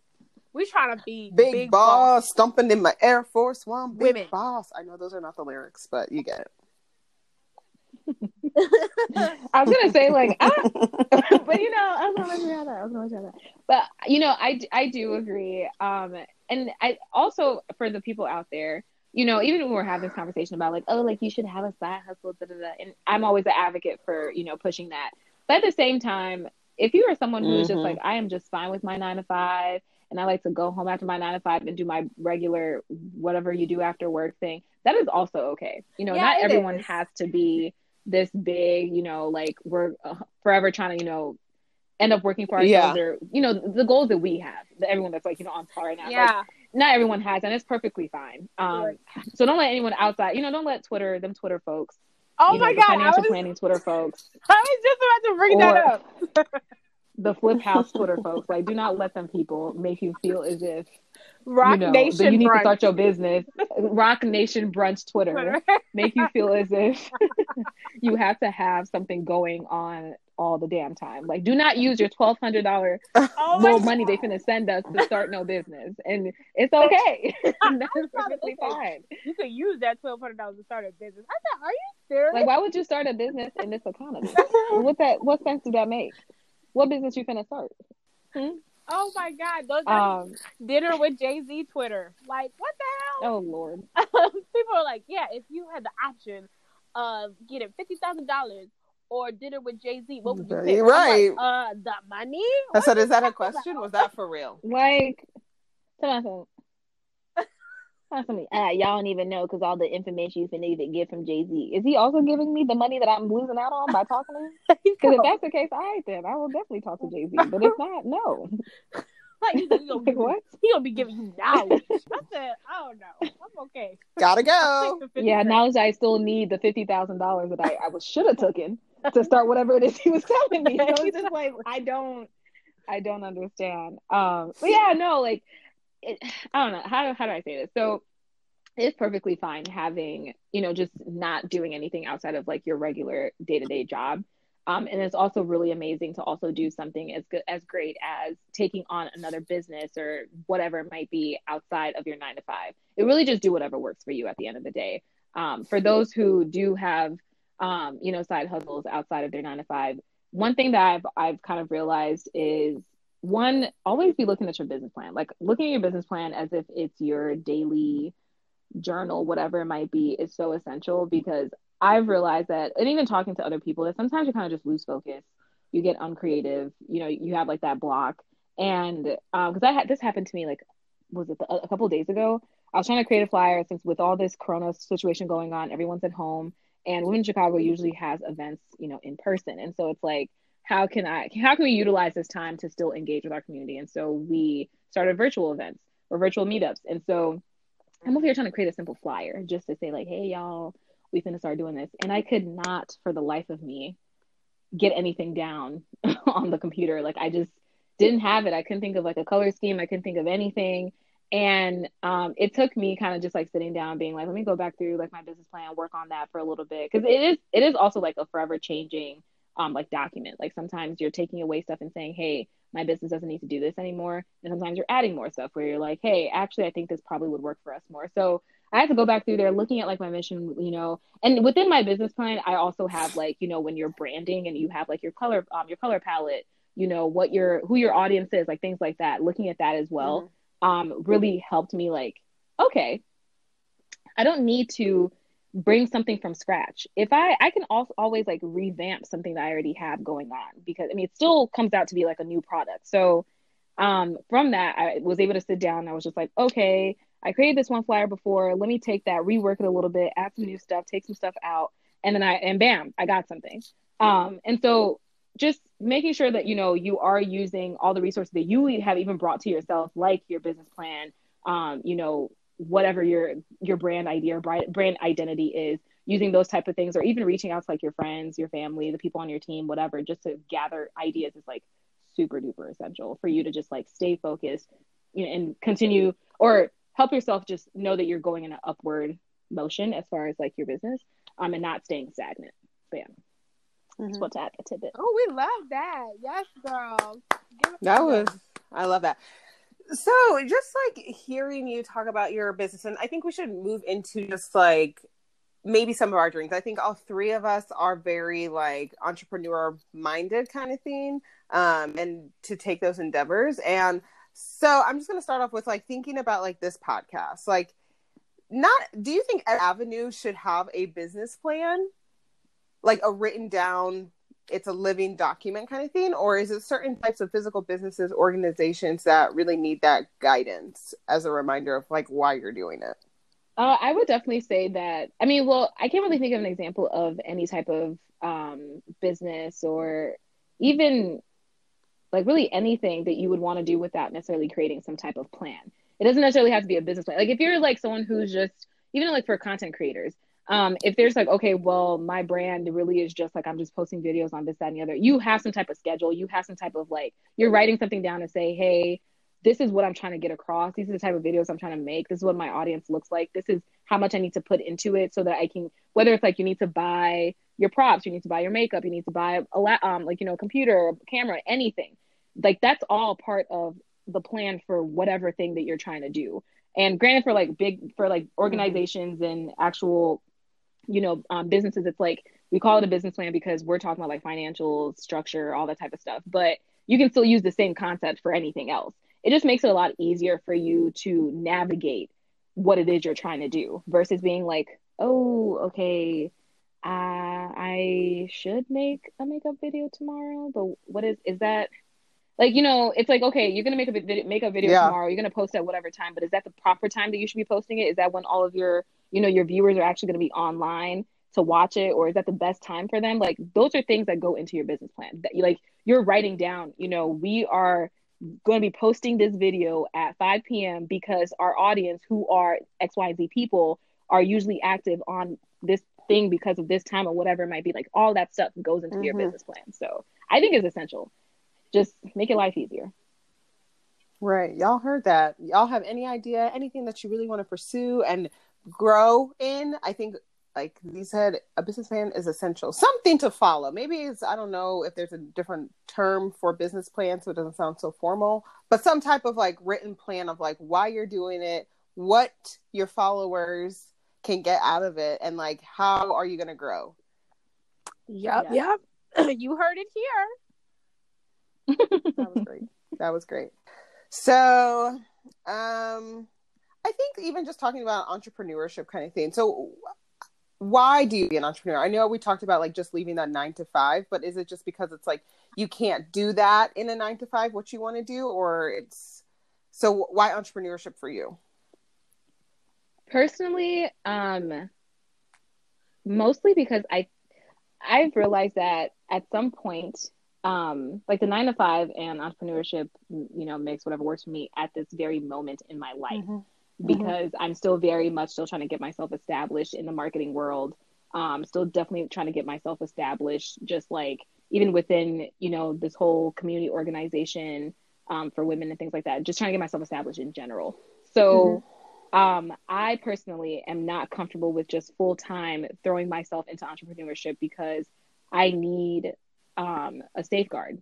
we trying to be big, boss, stomping in my Air Force One. Big Women. boss. I know those are not the lyrics, but you get it. I was gonna say like, ah, but you know, I was gonna let you have that. I was gonna let you have that. But you know, I I do agree. Um, and I also for the people out there, you know, even when we're having this conversation about like, oh, like you should have a side hustle, da da da. And I'm always an advocate for you know pushing that. But at the same time, if you are someone who's just Mhm. like, I am just fine with my nine to five, and I like to go home after my nine to five and do my regular whatever you do after work thing, that is also okay. You know, Yeah, not everyone is. has to be this big, you know, like we're uh, forever trying to, you know, end up working for ourselves Yeah. or, you know, the goals that we have, that everyone that's like, you know, on par right now. Like, Yeah, not everyone has, and it's perfectly fine. Um, Right. so don't let anyone outside, you know, don't let Twitter, them Twitter folks, Oh my know, god, I financial was, planning Twitter folks, I was just about to bring that up. the Flip House Twitter folks, like, do not let them people make you feel as if Rock you know Nation you need brunch. to start your business. Roc Nation brunch Twitter. Twitter. make you feel as if you have to have something going on all the damn time. Like, do not use your twelve hundred dollar Oh little money they finna send us to start no business, and it's okay. That's perfectly fine. You could use that twelve hundred dollars to start a business. I said, are you serious? Like, why would you start a business in this economy? what that? What sense do that make? What business you finna start? oh my god, those Um. dinner with Jay Z Twitter. Like, what the hell? Oh Lord. People are like, yeah, if you had the option of getting fifty thousand dollars or dinner with Jay Z, what would you pick? Right. like, uh, the money. I said, is that a question? about? Was that for real? Like, tell me something. Something, uh, y'all don't even know because all the information you can even get from Jay Z. Is he also giving me the money that I'm losing out on by talking to him? Because if that's the case, all right, then I will definitely talk to Jay Z. But if not, no. Like, he gonna, Like, what? he gonna be giving you knowledge. I said, I don't know. I'm okay. Gotta go. I'll take the 50 Yeah, grand. knowledge I still need the fifty thousand dollars that I, I was should have taken to start whatever it is he was telling me. So it's just like I don't I don't understand. Um but yeah, no, like it, I don't know how how do I say this? So it's perfectly fine having, you know, just not doing anything outside of like your regular day-to-day job. Um, and it's also really amazing to also do something as good as great as taking on another business or whatever it might be outside of your nine to five. It really just do whatever works for you at the end of the day. Um, for those who do have, um, you know, side hustles outside of their nine to five, one thing that I've I've kind of realized is one, always be looking at your business plan. Like looking at your business plan as if it's your daily journal, whatever it might be, is so essential because I've realized that, and even talking to other people, that sometimes you kind of just lose focus. You get uncreative. You know, you have like that block. And because I had this happened to me like, was it the, a couple days ago? I was trying to create a flyer since with all this Corona situation going on, everyone's at home, and Women in Chicago usually has events, you know, in person. And so it's like, how can I, how can we utilize this time to still engage with our community? And so we started virtual events or virtual meetups. And so I'm over here trying to create a simple flyer just to say like, hey y'all, we finna start doing this. And I could not for the life of me get anything down on the computer. Like I just didn't have it. I couldn't think of like a color scheme. I couldn't think of anything. And um, it took me kind of just like sitting down, being like, let me go back through like my business plan, work on that for a little bit, because it is it is also like a forever changing um, like document. Like sometimes you're taking away stuff and saying, hey, my business doesn't need to do this anymore, and sometimes you're adding more stuff where you're like, hey, actually, I think this probably would work for us more. So I had to go back through there, looking at like my mission, you know, and within my business plan, I also have like you know when you're branding and you have like your color um your color palette, you know what your who your audience is, like things like that. Looking at that as well um, really helped me like, okay, I don't need to bring something from scratch. If I, I can also always like revamp something that I already have going on because I mean, it still comes out to be like a new product. So um, from that, I was able to sit down and I was just like, okay, I created this one flyer before. Let me take that, rework it a little bit, add some new stuff, take some stuff out. And then I, and bam, I got something. Um, and so just making sure that you know you are using all the resources that you have even brought to yourself like your business plan um, you know whatever your your brand idea or brand identity is using those type of things or even reaching out to like your friends your family the people on your team whatever just to gather ideas is like super duper essential for you to just like stay focused you know and continue or help yourself just know that you're going in an upward motion as far as like your business um and not staying stagnant bam that's Mhm. what's at a tidbit Oh, we love that. Yes, girl. That was, good. I love that. So, just like hearing you talk about your business, and I think we should move into just like maybe some of our dreams. I think all three of us are very like entrepreneur minded kind of thing, um, and to take those endeavors. And so, I'm just going to start off with like thinking about like this podcast. Like, not do you think Ed Avenue should have a business plan, like a written down it's a living document kind of thing or is it certain types of physical businesses organizations that really need that guidance as a reminder of like why you're doing it Uh, I would definitely say that. I mean, well, I can't really think of an example of any type of um, business or even like really anything that you would want to do without necessarily creating some type of plan. It doesn't necessarily have to be a business plan. Like if you're like someone who's just even like for content creators, um, if there's like, okay, well, my brand really is just like I'm just posting videos on this, that, and the other. You have some type of schedule. You have some type of like you're writing something down to say, hey, this is what I'm trying to get across. These are the type of videos I'm trying to make. This is what my audience looks like. This is how much I need to put into it so that I can, whether it's like you need to buy your props, you need to buy your makeup, you need to buy a la- um like you know computer, camera, anything. Like that's all part of the plan for whatever thing that you're trying to do. And granted, for like big for like organizations and actual, you know, um, businesses, it's like we call it a business plan because we're talking about like financial structure, all that type of stuff. But you can still use the same concept for anything else it just makes it a lot easier for you to navigate what it is you're trying to do versus being like, oh, okay, uh, I should make a makeup video tomorrow, but what is is that? like you know it's like okay you're gonna make a video make a video Yeah. tomorrow you're gonna post at whatever time but is that the proper time that you should be posting it is that when all of your you know your viewers are actually gonna be online to watch it or is that the best time for them? Like those are things that go into your business plan. That you like you're writing down you know we are going to be posting this video at 5 p.m because our audience who are xyz people are usually active on this thing because of this time or whatever it might be. Like all that stuff goes into your Mhm. business plan. So i think it's essential. Just make your life easier. Right. Y'all heard that. Y'all have any idea, anything that you really want to pursue? And grow in? I think, like you said, a business plan is essential. Something to follow. Maybe it's, I don't know if there's a different term for business plan so it doesn't sound so formal, but some type of like written plan of like why you're doing it, what your followers can get out of it, and like how are you going to grow? Yep, Yeah. yep. you heard it here. that was great. That was great. So, um, I think even just talking about entrepreneurship kind of thing. So, why do you be an entrepreneur? I know we talked about like just leaving that nine to five, but is it just because it's like you can't do that in a nine to five, what you want to do, or it's so why entrepreneurship for you? personally um mostly because i i've realized that at some point um like the nine to five and entrepreneurship you know makes whatever works for me at this very moment in my life because i'm still very much still trying to get myself established in the marketing world. Um still definitely trying to get myself established just like even within you know this whole community organization um, for women and things like that just trying to get myself established in general. So um, I personally am not comfortable with just full time throwing myself into entrepreneurship because I need um, a safeguard.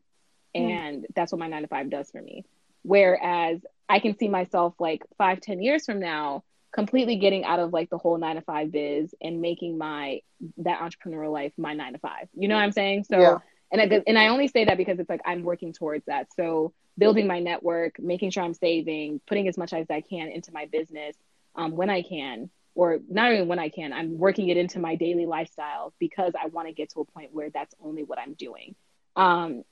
And that's what my nine to five does for me. Whereas I can see myself like five, ten years from now, completely getting out of like the whole nine to five biz and making my that entrepreneurial life my nine to five. You know what I'm saying? So Yeah. and I, and I only say that because it's like I'm working towards that. So building my network, making sure I'm saving, putting as much as I can into my business um, when I can, or not even when I can. I'm working it into my daily lifestyle because I want to get to a point where that's only what I'm doing. Um,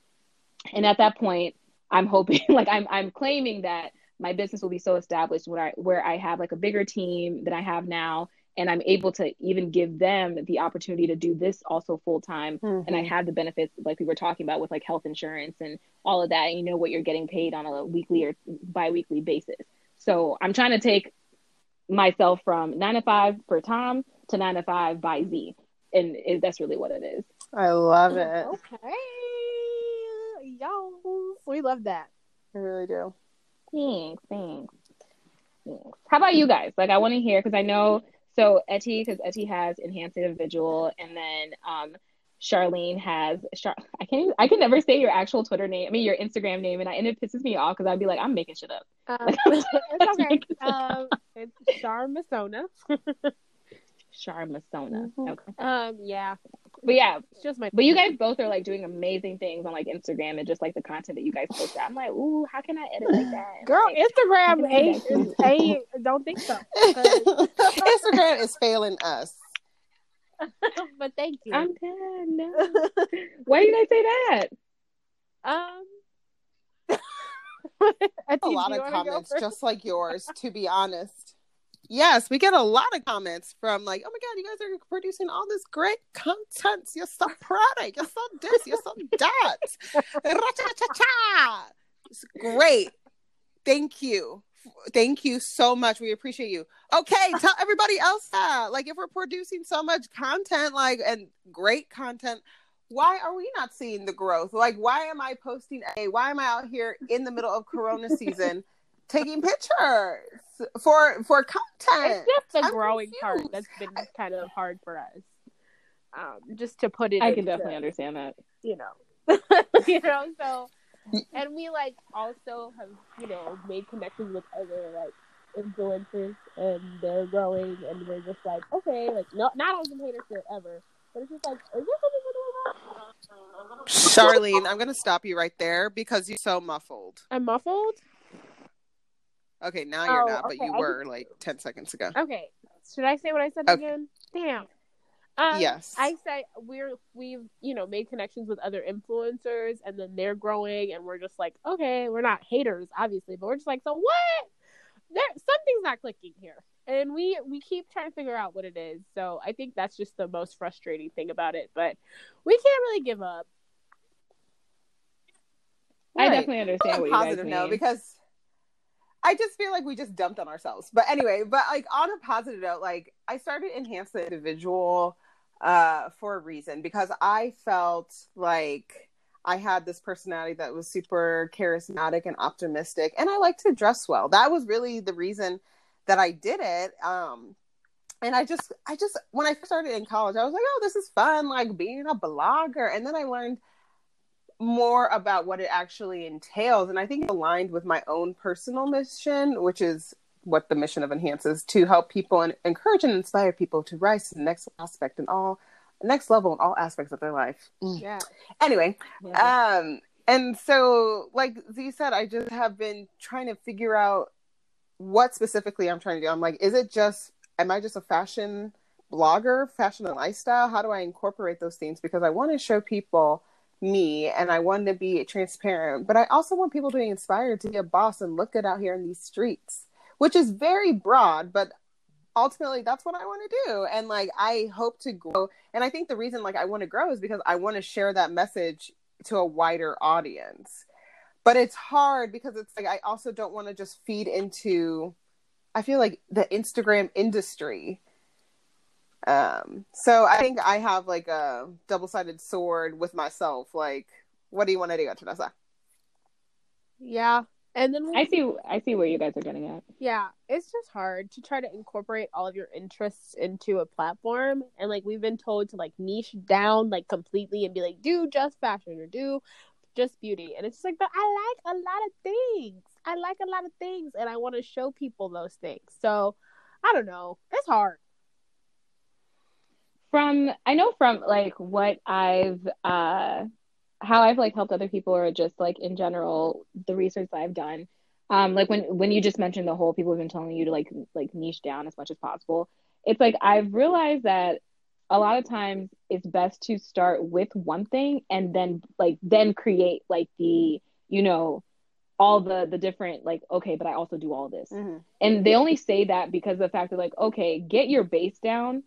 and at that point, I'm hoping, like I'm, I'm claiming that my business will be so established where I, where I have like a bigger team than I have now, and I'm able to even give them the opportunity to do this also full time and I mm-hmm. have the benefits like we were talking about with like health insurance and all of that. And you know what you're getting paid on a weekly or bi-weekly basis. So I'm trying to take myself from nine to five for Tom to nine to five by Z, and it, that's really what it is. I love it. Okay. Yo, we love that. I really do. Thanks, thanks, thanks. How about you guys? Like, I want to hear because I know so Etty because Etty has enhanced individual, and then um Charlene has Char- I can't even, I can never say your actual Twitter name. I mean your Instagram name, and, I, and it pisses me off because I'd be like I'm making shit up. Um, it's okay. Um, it's Char Masona. Charmasona. Mhm. Okay, Um, yeah, but yeah, it's just my. but you guys both are like doing amazing things on like Instagram and just like the content that you guys post. I'm like, ooh, how can I edit like that? girl, Like, Instagram I ain't, do ain't. Don't think so. Instagram is failing us. but thank you. I'm dead. No. Why do you guys say that? um. a lot of comments just like yours to be honest yes we get a lot of comments from like oh my god you guys are producing all this great content. You're so product. You're so this. You're so that. It's great. Thank you. Thank you so much. We appreciate you. Okay tell everybody else that like if we're producing so much content like and great content why are we not seeing the growth? Like, why am I posting a? Why am I out here in the middle of Corona season taking pictures for for content? It's just the I'm growing part that's been kind of hard for us. Um, just to put it. I can definitely understand that. You know, you know. So, and we like also have you know made connections with other like influencers, and they're growing, and we're just like, okay, like no, not on some hater shit ever, but it's just like, is there something we're doing? Charlene, I'm gonna stop you right there because you're so muffled. I'm muffled. Okay, now you're Oh, not, but okay, you I were like ten seconds ago. Okay, should I say what I said Okay. again? Damn. Um, Yes. I say we're we've you know made connections with other influencers, and then they're growing, and we're just like, okay, we're not haters, obviously, but we're just like, so what? There something's not clicking here, and we we keep trying to figure out what it is. So I think that's just the most frustrating thing about it. But we can't really give up. I definitely understand on what a you guys positive mean. note because I just feel like we just dumped on ourselves. But anyway, but like on a positive note, like I started enhance the individual uh for a reason because I felt like I had this personality that was super charismatic and optimistic and I like to dress well. That was really the reason that I did it. Um and I just I just when I started in college, I was like, oh, this is fun, like being a blogger. And then I learned more about what it actually entails and i think aligned with my own personal mission which is what the mission of enhance is to help people and encourage and inspire people to rise to the next aspect and all next level in all aspects of their life. Mm. Yeah, anyway Yeah. um and so like z said i just have been trying to figure out what specifically i'm trying to do. I'm like is it just am i just a fashion blogger fashion and lifestyle? How do i incorporate those things because i want to show people me and i want to be transparent but i also want people to be inspired to be a boss and look good out here in these streets which is very broad but ultimately that's what i want to do and like i hope to grow and i think the reason like i want to grow is because i want to share that message to a wider audience. But it's hard because it's like i also don't want to just feed into i feel like the instagram industry um so i think i have like a double-sided sword with myself like what do you want to do Atanosa? yeah, and then we, I see. I see where you guys are getting at. Yeah, it's just hard to try to incorporate all of your interests into a platform. And like we've been told to like niche down like completely and be like, do just fashion or do just beauty. And it's just like, but I like a lot of things. I like a lot of things and I want to show people those things. So I don't know. It's hard. From I know from like what I've uh how I've like helped other people or just like in general the research that I've done. Um, like when when you just mentioned the whole people have been telling you to like like niche down as much as possible. It's like I've realized that a lot of times it's best to start with one thing and then like then create like the you know all the the different like okay but i also do all this Mm-hmm. and they only say that because of the fact that like okay get your base down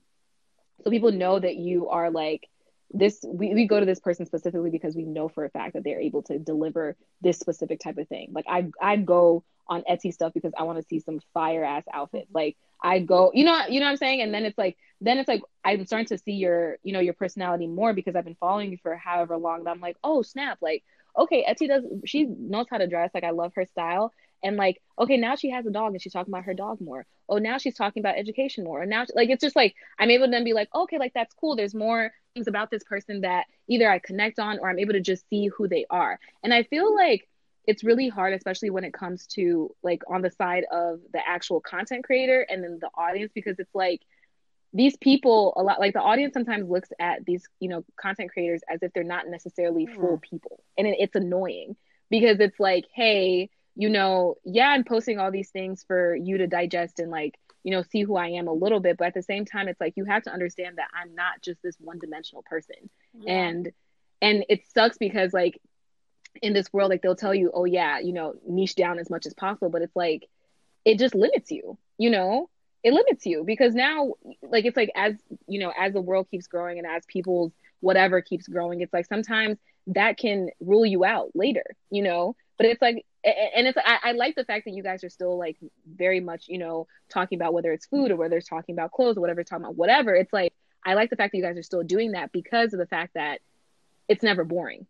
so people know that you are like this we, we go to this person specifically because we know for a fact that they're able to deliver this specific type of thing. Like i i go on etsy stuff because i want to see some fire ass outfits mm-hmm. like i go you know you know what i'm saying? And then it's like then it's like i'm starting to see your you know your personality more because i've been following you for however long that i'm like oh snap. Like okay etsy does she knows how to dress. Like i love her style and like okay now she has a dog and she's talking about her dog more. Oh now she's talking about education more. And now like it's just like i'm able to then be like okay like that's cool. There's more things about this person that either i connect on or i'm able to just see who they are. And i feel like it's really hard especially when it comes to like on the side of the actual content creator and then the audience because it's like these people a lot like the audience sometimes looks at these you know content creators as if they're not necessarily full mm-hmm. people. And it, it's annoying because it's like hey you know yeah i'm posting all these things for you to digest and like you know see who i am a little bit but at the same time it's like you have to understand that i'm not just this one dimensional person and and it sucks because like in this world like they'll tell you oh yeah you know niche down as much as possible but it's like it just limits you you know? It limits you because now like it's like as you know as the world keeps growing and as people's whatever keeps growing it's like sometimes that can rule you out later you know but it's like and it's I, I like the fact that you guys are still like very much you know talking about whether it's food or whether it's talking about clothes or whatever talking about whatever. It's like i like the fact that you guys are still doing that because of the fact that it's never boring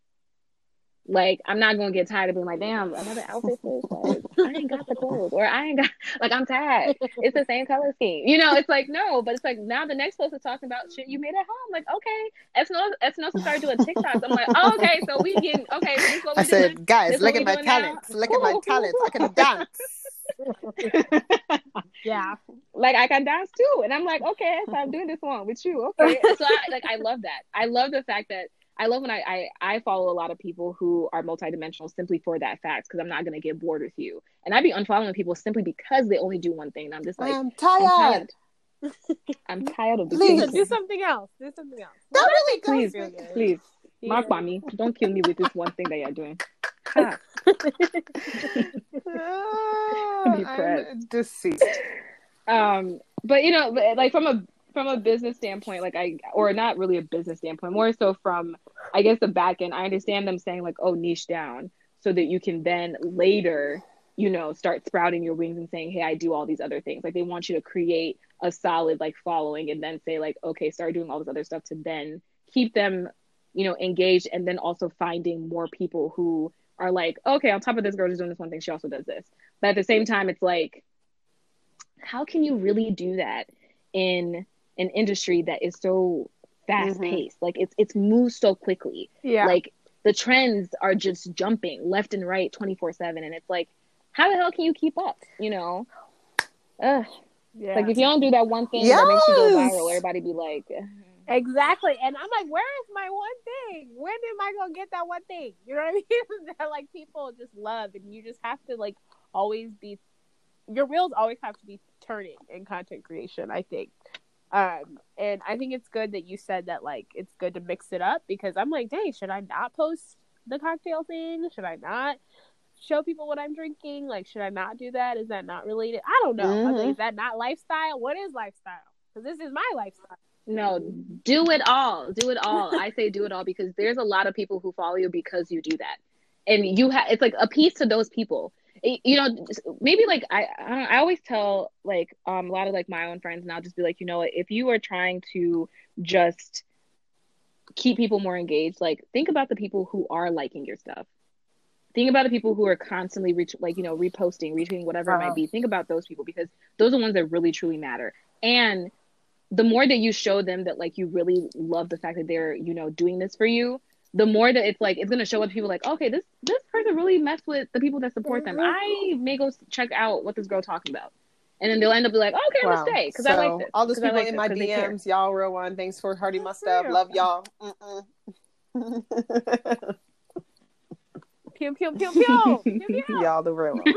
like I'm not gonna get tired of being like, damn, another outfit for. Like, I ain't got the clothes, or I ain't got like I'm tired. It's the same color scheme, you know. It's like no, but it's like now the next post is talking about shit you made at home. Like okay, Ethnos Ethnos started doing TikToks. I'm like, oh, okay, so we getting okay. So this is what we I said, doing. guys, This look at my doing now? talents. Look at my talents. I can dance. Yeah. like I can dance too, and I'm like, okay, so I'm doing this one with you, okay. So I like I love that. I love the fact that I love when I I, I follow a lot of people who are multidimensional simply for that fact because I'm not gonna get bored with you, and I'd be unfollowing people simply because they only do one thing. And I'm just like, I'm I'm tired. tired. I'm tired of the Please. same do something else. Do something else. That Well, really that makes Please, me feel good. please, Yeah. mark by me. Don't kill me with this one thing that you're doing. Ah. Ah, I'm deceased. um but you know but, like from a from a business standpoint like i or not really a business standpoint more so from i guess the back end i understand them saying like oh niche down so that you can then later you know start sprouting your wings and saying hey i do all these other things. Like they want you to create a solid like following and then say like okay start doing all this other stuff to then keep them you know engaged and then also finding more people who are like okay on top of this girl just doing this one thing she also does this. But at the same time it's like how can you really do that in an industry that is so fast mm-hmm. paced like it's it's moves so quickly Yeah. like the trends are just jumping left and right 24 7 and it's like how the hell can you keep up you know Ugh. yeah. like if you don't do that one thing that makes you go viral everybody be like Exactly. And I'm like, where is my one thing? When am I gonna get that one thing? You know what I mean? that like people just love and you just have to like always be your wheels always have to be turning in content creation, I think. Um and I think it's good that you said that like it's good to mix it up because I'm like, dang, should I not post the cocktail thing? Should I not show people what I'm drinking? Like, should I not do that? Is that not related? I don't know. Mhm. is that not lifestyle? What is lifestyle? Because this is my lifestyle. no do it all do it all i say do it all because there's a lot of people who follow you because you do that and you have it's like a piece to those people you know maybe like i I, don't- I always tell like um a lot of like my own friends and i'll just be like you know what? If you are trying to just keep people more engaged like think about the people who are liking your stuff. Think about the people who are constantly reach, like you know reposting retweeting whatever it might be. Think about those people because those are the ones that really truly matter. And the more that you show them that like you really love the fact that they're you know doing this for you the more that it's like it's going to show up people like okay this this person really messed with the people that support them i may go check out what this girl talking about and then they'll end up be like okay i'm gonna stay because so, i like this all those people like in my my. DMs, y'all real one. Thanks for For Mustaf. Love y'all. Pew pew pew pew. pew, pew. y'all the real one.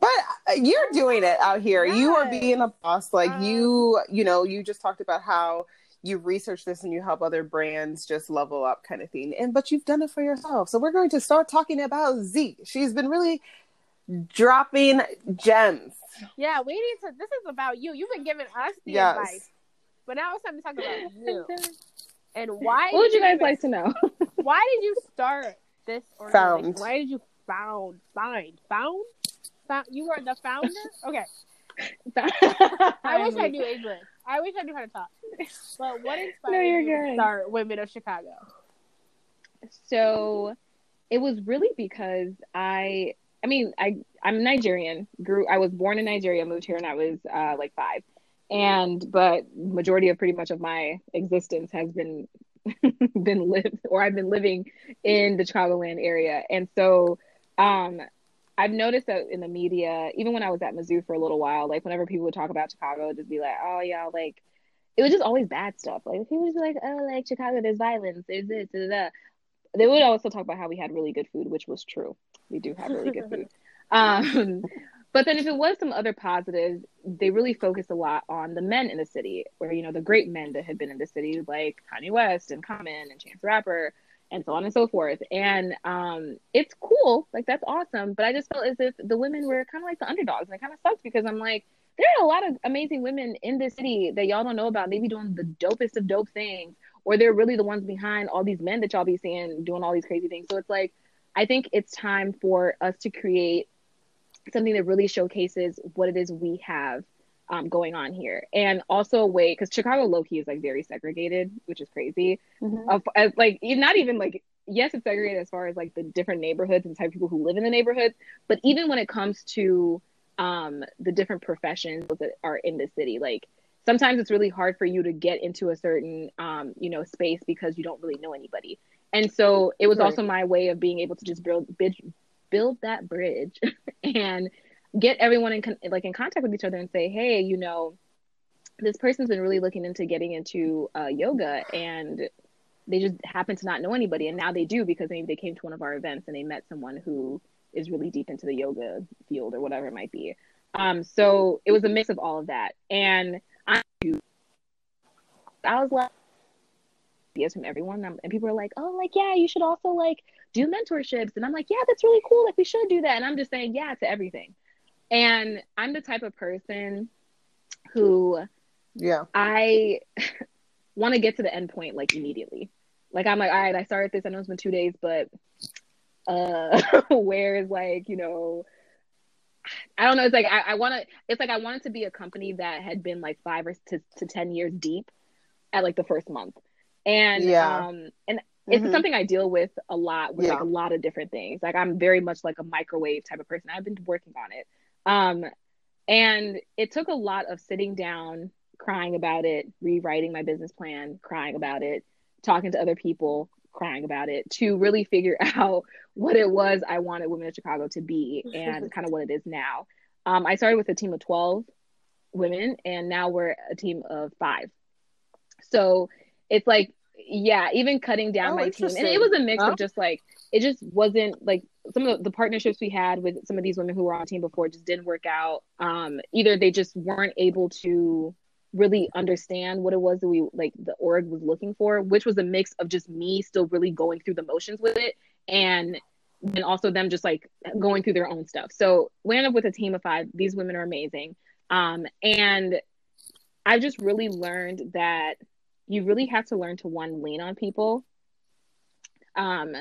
But uh, you're doing it out here. You are being a boss. Like Um, you, you know, you just talked about how you research this and you help other brands just level up kind of thing. And but you've done it for yourself. So we're going to start talking about Z. She's been really dropping gems. Yeah, we need to. This is about you. You've been giving us the Yes. advice, but now it's time to talk about you and why. what would you guys even- like to know Why did you start this organization? Found. Why did you found find found found? You were the founder. Okay, I wish I knew English. I wish I knew how to talk. But what inspired No, you're you to start Women of Chicago? so it was really because I I mean I I'm Nigerian grew I was born in Nigeria moved here and I was uh, like five and but majority of pretty much of my existence has been been lived or I've been living in the Chicagoland area and so um I've noticed that in the media even when I was at Mizzou for a little while like whenever people would talk about Chicago it'd just be like oh yeah like it was just always bad stuff like people would be like oh like Chicago there's violence there's this da, da, da they would also talk about how we had really good food, which was true. We do have really good food. Um, but then if it was some other positives, they really focused a lot on the men in the city, where, you know, the great men that had been in the city, like Kanye West and Common and Chance Rapper, and so on and so forth. And um, it's cool, like that's awesome. But I just felt as if the women were kind of like the underdogs, and it kind of sucks because I'm like, there are a lot of amazing women in this city that y'all don't know about. They be doing the dopest of dope things, or they're really the ones behind all these men that y'all be seeing doing all these crazy things. So it's like, I think it's time for us to create something that really showcases what it is we have um, going on here, and also a way because Chicago low key is like very segregated, which is crazy. Of, as, like not even like yes, it's segregated as far as like the different neighborhoods and type of people who live in the neighborhoods, but even when it comes to um, the different professions that are in the city, like sometimes it's really hard for you to get into a certain um, you know space because you don't really know anybody. And so it was Right. also my way of being able to just build build, build that bridge and get everyone in con- like in contact with each other and say, hey, you know, this person's been really looking into getting into uh, yoga and they just happen to not know anybody and now they do because maybe they came to one of our events and they met someone who is really deep into the yoga field or whatever it might be Um, so it was a mix of all of that, and I, I was like, ideas from everyone, and people are like, "Oh, like yeah, you should also like do mentorships," and I'm like, "Yeah, that's really cool. Like we should do that." And I'm just saying, "Yeah" to everything. And I'm the type of person who, yeah, I want to get to the end point like immediately. Like I'm like, all right, I started this. I know it's been two days, but uh, where is like you know I don't know. It's like I, I want to. It's like I wanted to be a company that had been like five or to, to ten years deep at like the first month, and yeah, um, and it's mm-hmm. something I deal with a lot with yeah. like a lot of different things. Like I'm very much like a microwave type of person. I've been working on it, um, and it took a lot of sitting down, crying about it, rewriting my business plan, crying about it, talking to other people, crying about it to really figure out what it was I wanted Women of Chicago to be and kind of what it is now. Um, I started with a team of 12 women, and now we're a team of five. So it's like, yeah, even cutting down oh, my team. And it was a mix of just like, it just wasn't like some of the partnerships we had with some of these women who were on the team before just didn't work out. Um, either they just weren't able to really understand what it was that we like the org was looking for, which was a mix of just me still really going through the motions with it and then also them just like going through their own stuff. So we ended up with a team of five. These women are amazing. Um, and I've just really learned that you really have to learn to one lean on people. Um,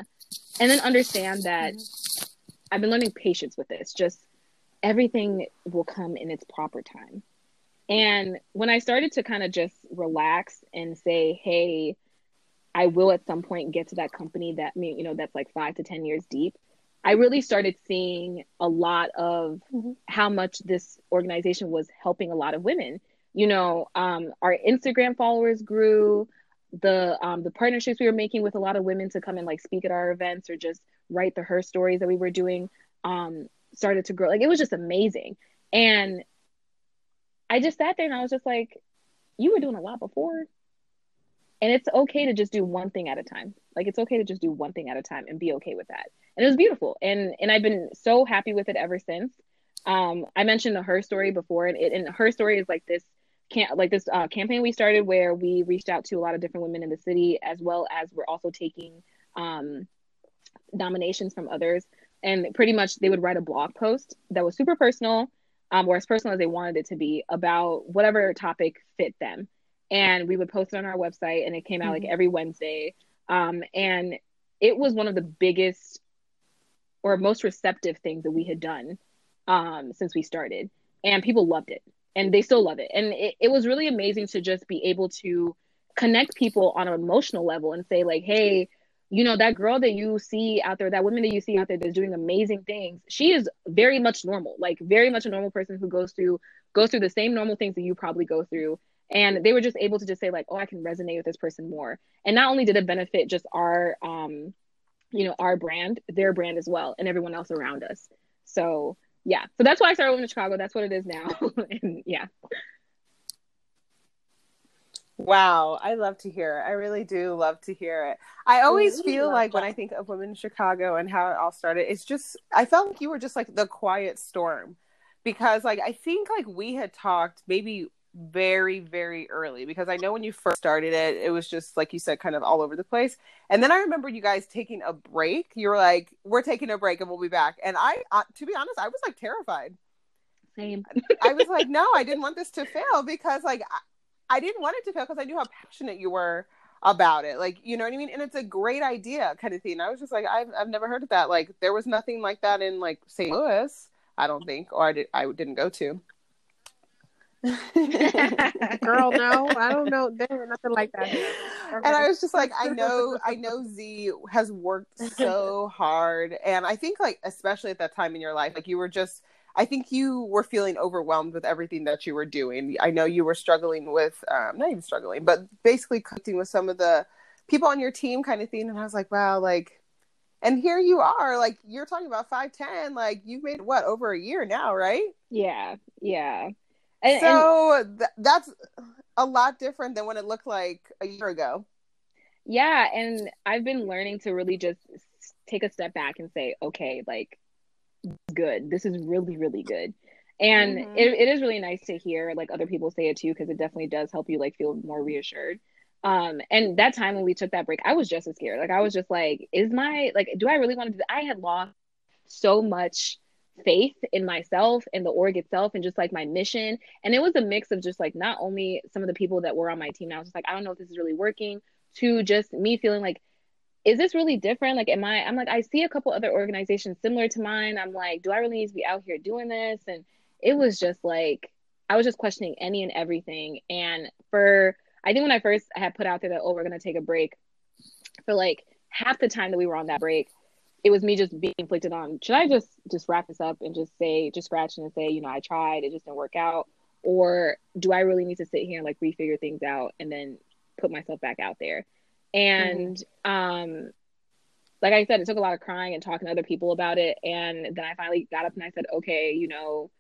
and then understand that I've been learning patience with this. Just everything will come in its proper time. And when I started to kind of just relax and say, hey, I will at some point get to that company that you know that's like five to ten years deep. I really started seeing a lot of mm-hmm. how much this organization was helping a lot of women. You know, um, our Instagram followers grew. The um, the partnerships we were making with a lot of women to come and like speak at our events or just write the her stories that we were doing um, started to grow. Like it was just amazing. And I just sat there and I was just like, you were doing a lot before. And it's okay to just do one thing at a time. Like it's okay to just do one thing at a time and be okay with that. And it was beautiful. And and I've been so happy with it ever since. Um, I mentioned the her story before, and it and her story is like this like this uh, campaign we started where we reached out to a lot of different women in the city, as well as we're also taking um, nominations from others. And pretty much they would write a blog post that was super personal um, or as personal as they wanted it to be about whatever topic fit them. And we would post it on our website, and it came out mm-hmm. like every Wednesday. Um, and it was one of the biggest or most receptive things that we had done um, since we started. And people loved it, and they still love it. And it, it was really amazing to just be able to connect people on an emotional level and say, like, hey, you know that girl that you see out there that woman that you see out there that's doing amazing things she is very much normal like very much a normal person who goes through goes through the same normal things that you probably go through. And they were just able to just say like oh i can resonate with this person more. And not only did it benefit just our um you know our brand their brand as well and everyone else around us. So yeah so that's why i started living in chicago that's what it is now and yeah Wow, I love to hear it. I really do love to hear it. I always feel like that. when I think of women in Chicago and how it all started, it's just I felt like you were just like the quiet storm because like I think like we had talked maybe very very early because I know when you first started it it was just like you said kind of all over the place. And then I remember you guys taking a break. You were like we're taking a break and we'll be back. And I uh, to be honest, I was like terrified. Same. I was like no, I didn't want this to fail because like I didn't want it to fail because I knew how passionate you were about it. Like, you know what I mean? And it's a great idea kind of thing. I was just like, I've, I've never heard of that. Like, there was nothing like that in like St. Louis, I don't think, or I, did, I didn't go to. Girl, no, I don't know. There's nothing like that. And I was just like, I know, I know Z has worked so hard. And I think, like, especially at that time in your life, like, you were just, I think you were feeling overwhelmed with everything that you were doing. I know you were struggling with, um, not even struggling, but basically connecting with some of the people on your team kind of thing. And I was like, wow, like, and here you are, like, you're talking about 5'10, like, you've made what, over a year now, right? Yeah, yeah. And, so and... Th- that's a lot different than what it looked like a year ago. Yeah. And I've been learning to really just take a step back and say, okay, like, good. This is really, really good. And Mhm. it, it is really nice to hear like other people say it too, because it definitely does help you like feel more reassured. Um, and that time when we took that break, I was just as scared. Like I was just like, is my like, do I really want to do? I had lost so much faith in myself and the org itself and just like my mission. And it was a mix of just like not only some of the people that were on my team. I was just like, I don't know if this is really working. To just me feeling like, is this really different? Like, am I? I'm like, I see a couple other organizations similar to mine. I'm like, do I really need to be out here doing this? And it was just like I was just questioning any and everything. And for I think when I first had put out there that oh we're gonna take a break, for like half the time that we were on that break, it was me just being inflicted on. Should I just just wrap this up and just say just scratch and say you know I tried it just didn't work out, or do I really need to sit here and like refigure things out and then put myself back out there? And um like I said, it took a lot of crying and talking to other people about it. And then I finally got up and I said, okay, you know,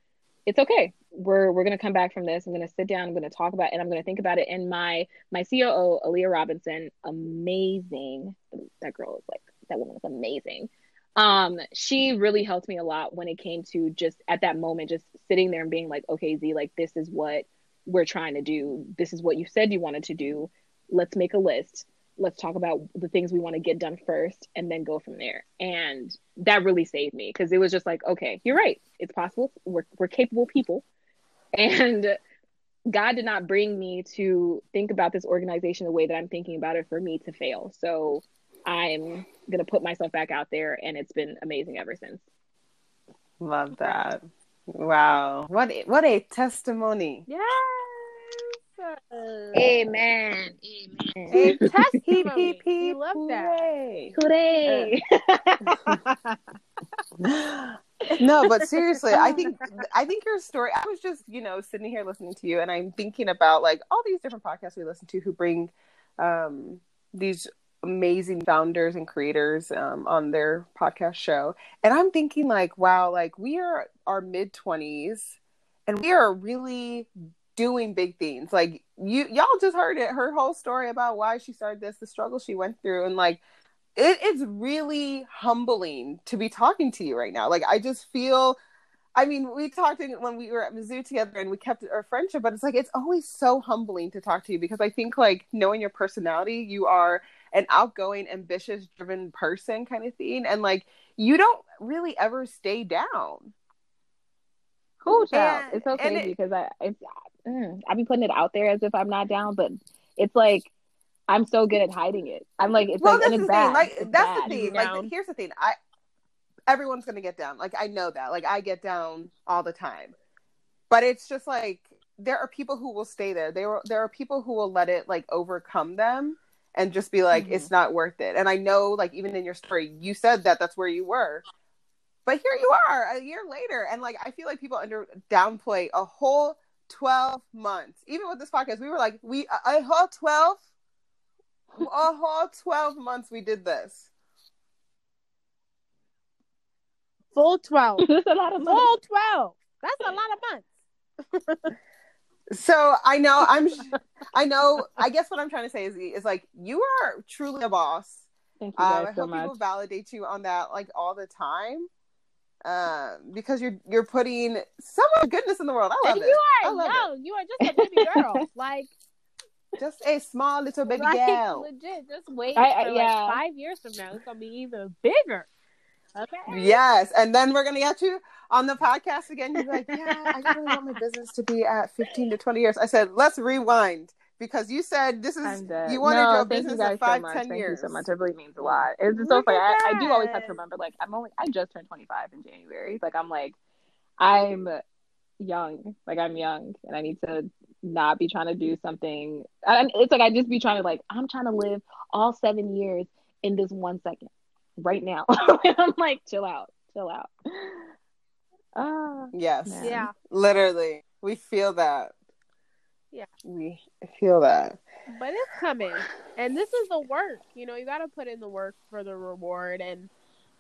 it's okay. We're we're gonna come back from this. I'm gonna sit down. I'm gonna talk about it, and I'm gonna think about it. And my my COO, Aaliyah Robinson, amazing. That girl is like that woman is amazing. Um, she really helped me a lot when it came to just at that moment, just sitting there and being like, okay, Z, like this is what we're trying to do. This is what you said you wanted to do. Let's make a list. Let's talk about the things we want to get done first and then go from there. And that really saved me because it was just like, okay, you're right. It's possible. We're, we're capable people. And God did not bring me to think about this organization the way that I'm thinking about it for me to fail. So I'm going to put myself back out there and it's been amazing ever since. Love that. Wow. What a, what a testimony. Yes. Amen. Amen. A testimony. heep, heep, You love that. hooray. Hooray. no, but seriously, I think I think your story. I was just you know sitting here listening to you, and I'm thinking about like all these different podcasts we listen to who bring um, these amazing founders and creators um, on their podcast show, and I'm thinking like, wow, like we are our mid twenties, and we are really doing big things. Like you, y'all just heard it, her whole story about why she started this, the struggle she went through, and like it's really humbling to be talking to you right now. Like I just feel I mean, we talked when we were at Mizzou together and we kept our friendship, but it's like it's always so humbling to talk to you because I think like knowing your personality, you are an outgoing, ambitious, driven person kind of thing. And like you don't really ever stay down. Cool, child. And- it's okay it- because I it's mm, I be putting it out there as if I'm not down, but it's like I'm so good at hiding it. I'm like it's well, like that's and the it's thing. Like It's that's bad. the thing. Down. Like here's the thing. I everyone's gonna get down. Like I know that. Like I get down all the time. But it's just like there are people who will stay there. There there are people who will let it like overcome them and just be like Mhm. it's not worth it. And I know like even in your story you said that that's where you were. But here you are a year later and like I feel like people under downplay a whole 12 months. Even with this podcast we were like we a, a whole 12 a whole 12 months we did this. Full 12. That's a lot of money. Full 12. That's a lot of months. So I know I'm I know I guess what I'm trying to say is is like you are truly a boss. Thank you Um, guys I so hope much. people validate you on that like all the time. Um, because you're you're putting so much goodness in the world. I love and it. you I are love young. You are just a baby girl. like, Just a small little baby like girl. legit. Just wait I- I- for yeah. like five years from now. It's gonna be even bigger. Okay. Yes, and then we're gonna get you on the podcast again. You're like, yeah, I really want my business to be at 15 to 20 years. I said, let's rewind because you said this is you wanted no, your thank you business at five, so much. 10 thank years. you so much. It really means a lot. It's just so Look funny. I, I do always have to remember, like, I'm only, I just turned 25 in January. Like, I'm like, I'm young. Like, I'm young and I need to not be trying to do something. And it's like, I just be trying to, like, I'm trying to live all seven years in this one second right now. I'm like, chill out, chill out. Ah, Yes. Yeah. Yeah. Literally. We feel that. Yeah. We feel that. But it's coming. And this is the work. You know, you got to put in the work for the reward. And,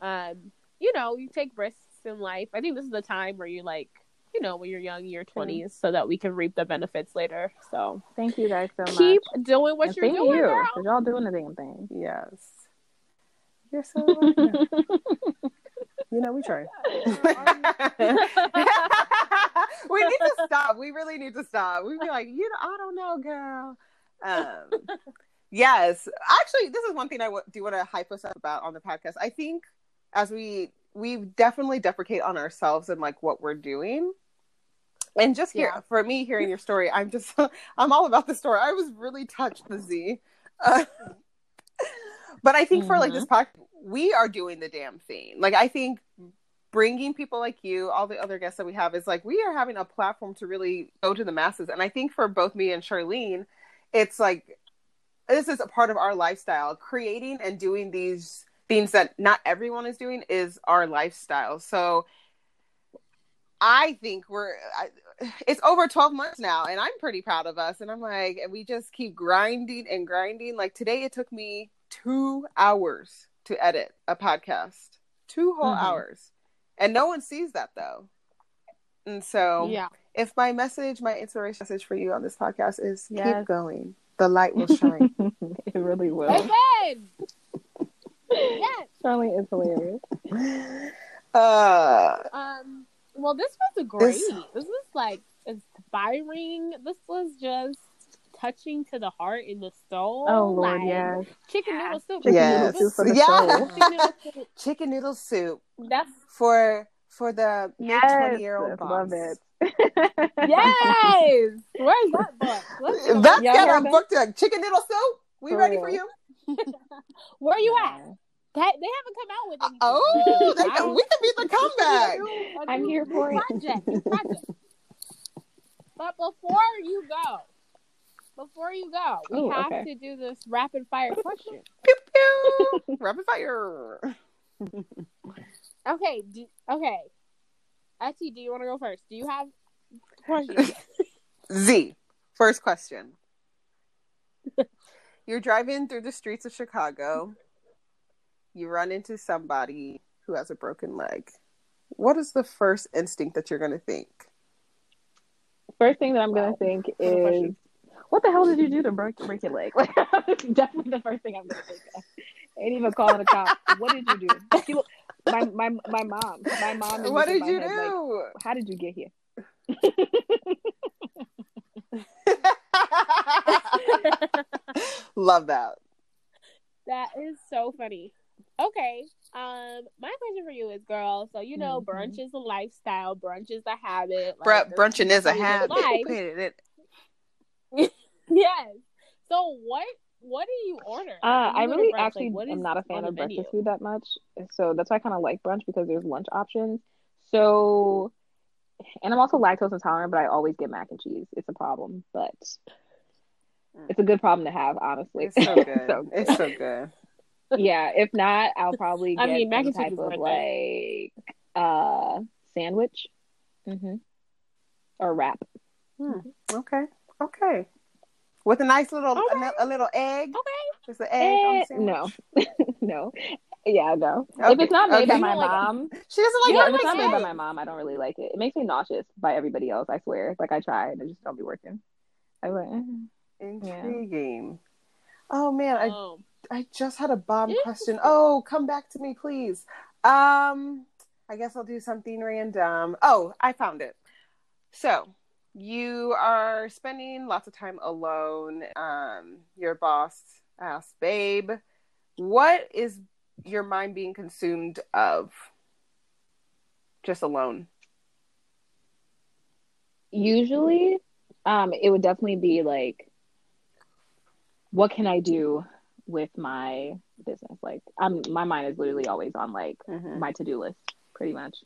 um, you know, you take risks in life. I think this is the time where you like, you know, when you're young, your 20s, so that we can reap the benefits later. So thank you guys so keep much. Keep doing what And you're thank doing, you, girl. 'cause y'all doing the damn thing. Yes. You're so lucky. you know, we try. we need to stop. We really need to stop. We'd be like, you know, I don't know, girl. Um, yes, actually, this is one thing I w- do want to hype us up about on the podcast. I think as we we definitely deprecate on ourselves and like what we're doing. And just here yeah. for me hearing your story, I'm just I'm all about the story. I was really touched, the Z. Uh, but I think for like this mm-hmm. podcast, we are doing the damn thing. Like I think bringing people like you, all the other guests that we have, is like we are having a platform to really go to the masses. And I think for both me and Charlene, it's like this is a part of our lifestyle. Creating and doing these things that not everyone is doing is our lifestyle. So I think we're I, it's over 12 months now and I'm pretty proud of us and I'm like and we just keep grinding and grinding like today it took me 2 hours to edit a podcast. 2 whole Mhm. hours. And no one sees that though. And so Yeah. if my message, my inspiration message for you on this podcast is Yes. keep going. The light will shine. it really will. Amen. yes. Charlie is hilarious. uh Um. Well, this was a great. This- This, was like inspiring. This was just touching to the heart and the soul. Oh, oh Lord, like, yes. Chicken noodle soup. Chicken Yes. noodle soup Yeah. Chicken noodle soup. chicken noodle soup That's for for the Yes, 20 year old love it. yes. Where's that book? Let's go. That's Y'all got heard our that? book tag. Chicken noodle soup. We For ready real. for you? Where are you at? That, they haven't come out with anything. Oh, they I we can be the comeback. I'm here for it. project, new project. But before you go, before you go, we Oh, have okay. to do this rapid fire question. Pew pew. Rapid fire. Okay, do, okay. Etty, do you want to go first? Do you have questions? Z. First question. You're driving through the streets of Chicago. You run into somebody who has a broken leg. What is the first instinct that you're going to think? First thing that I'm gonna think is, question. What the hell did you do to break break your leg? Like, definitely the first thing I'm gonna think of. Ain't even calling the cops. What did you do? You my my my mom. My mom. What did you head, like, do? how did you get here? Love that. that is so funny. Okay. Um, my question for you is, girl. So you know, Mhm. brunch is a lifestyle. Brunch is a habit. Br- brunching is a habit. life. Put it- Yes. So what? What do you order? Uh, you I go to really brunch, like, actually what am not a fan the of menu? breakfast food that much. So that's why I kind of like brunch because there's lunch options. So, and I'm also lactose intolerant, but I always get mac and cheese. It's a problem, but it's a good problem to have, honestly. It's so good. So good. It's so good. yeah, if not, I'll probably I get mean, mac some and cheese type is of great. like uh sandwich, hmm or wrap. Okay. Okay. With a nice little Okay. a, a little egg. Okay. Just an egg Eh, no, no, yeah, no. If it's not made okay. by my don't like it. mom, She doesn't like yeah, it. if it's not made by my mom, I don't really like it. It makes me nauseous by everybody else. I swear. Like I tried, and it just don't be working. I went. eh. Intriguing. Oh man, I Um, I just had a bomb question. Oh, come back to me, please. Um, I guess I'll do something random. Oh, I found it. So you are spending lots of time alone. Um, your boss asked, babe, what is your mind being consumed of? Just alone. Usually, um, it would definitely be like, what can I do with my business? Like, I'm my mind is literally always on like Mhm. my to do list, pretty much.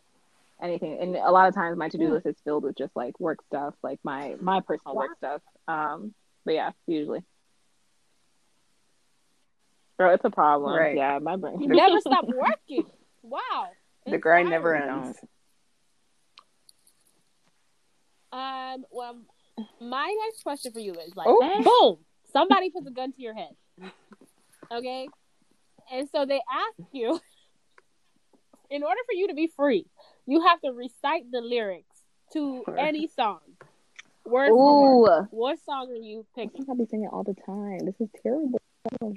Anything, and a lot of times my to do Yeah. list is filled with just like work stuff, like my my personal work stuff. Um, but yeah, usually. Bro, it's a problem. Right. Yeah, my brain. you never stop working. Wow. The grind never ends. Um. Well, my next question for you is like, Oh. boom, somebody puts a gun to your head. Okay, and so they ask you, in order for you to be free, you have to recite the lyrics to any song, word for word. What song are you I picking? think I'll be singing all the time. This is terrible. Oh.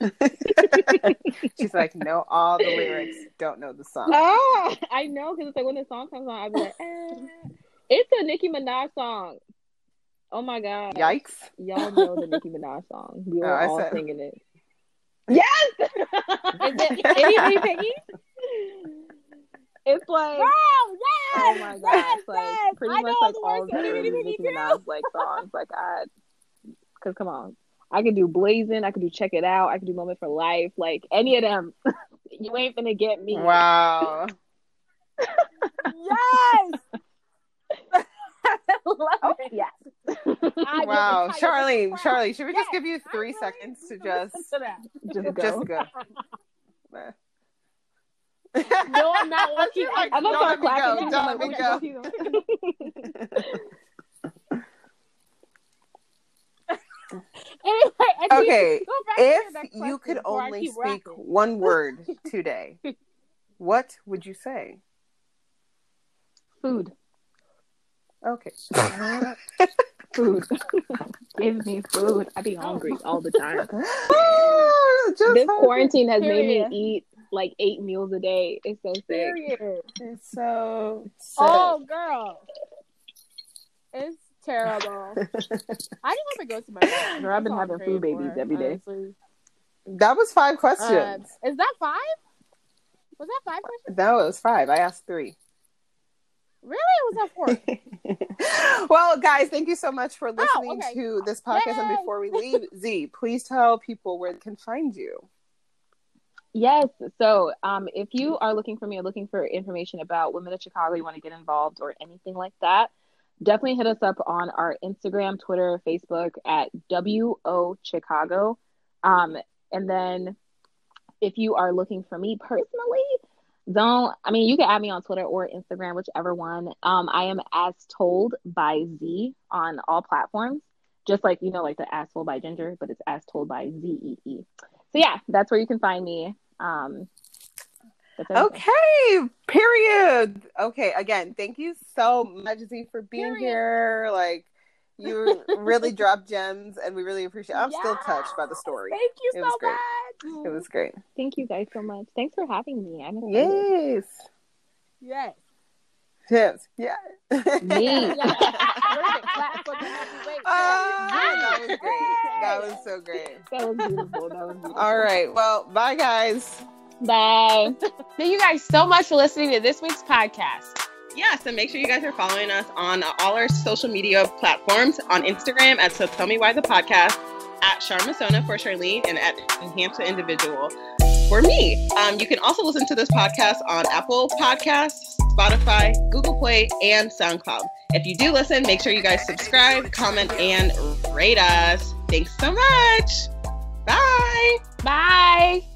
She's like, know all the lyrics, don't know the song. Oh, I know because it's like when the song comes on, I'll be like, eh. it's a Nicki Minaj song. Oh my god. Yikes. Y'all know the Nicki Minaj song. We Oh, were I all said- singing it. Yes. Is it anybody picking? It's like Wow, oh my god, yes, it's like yes. pretty I much like all of to the Itty Bitty Nicki Minaj like songs. Like I, because come on, I could do Blazing, I could do Check It Out, I could do Moment for Life, like any of them. you ain't gonna get me. Wow. Yes. Love Oh it. yes. Wow. Charlie, Wow. Charlie, should we just give you I three really seconds to just to. Just go. just go? No, I'm not looking like, I'm gonna don't start clapping. go. I'm like, let me what go. gonna Anyway, and you- Okay, go back to your If you could only speak rapping. one word today, what would you say? Food. Okay. Food. Give me food. I'd be hungry all the time. Just This quarantine has made me eat like eight meals a day. It's so sick. Period. It's so sick. Oh, girl, it's terrible. I just want to go to my bed. Girl, I've been That's all I'm having food babies for, every day. honestly. That was five questions. Um, is that five? Was that five questions? no, it was five. I asked three. Really? Or was that four? well, guys, thank you so much for oh, listening Oh, okay. to this podcast. And before we leave, Z, please tell people where they can find you. Yes. So, um, if you are looking for me or looking for information about Women of Chicago, you want to get involved or anything like that, definitely hit us up on our Instagram, Twitter, Facebook at WO Chicago. Um, and then if you are looking for me personally, don't, I mean, you can add me on Twitter or Instagram, whichever one. Um, I am as told by Z on all platforms, just like, you know, like the as told by Ginger, but it's as told by Z E E. So yeah, that's where you can find me. Um. Okay, period. Okay, again, thank you so much, Z, for being Period. here. Like, you really dropped gems, and we really appreciate. I'm still touched by the story. Thank you It so was great. much. It was great. Thank you guys so much. Thanks for having me. I'm excited. Yes. Yes. Yes. Yeah. Me. Yeah. What is it? Clap for the heavyweight. Ah, that was great. That was so great. That was beautiful. That was beautiful. All right. Well, bye, guys. Bye. Thank you guys so much for listening to this week's podcast. Yes, and make sure you guys are following us on all our social media platforms on Instagram at So Tell Me Why the Podcast, at Sharmasona for Charlene, and at Enhance the Individual for me. Um, you can also listen to this podcast on Apple Podcasts, Spotify, Google Play, and SoundCloud. If you do listen, make sure you guys subscribe, comment, and rate us. Thanks so much. Bye. Bye.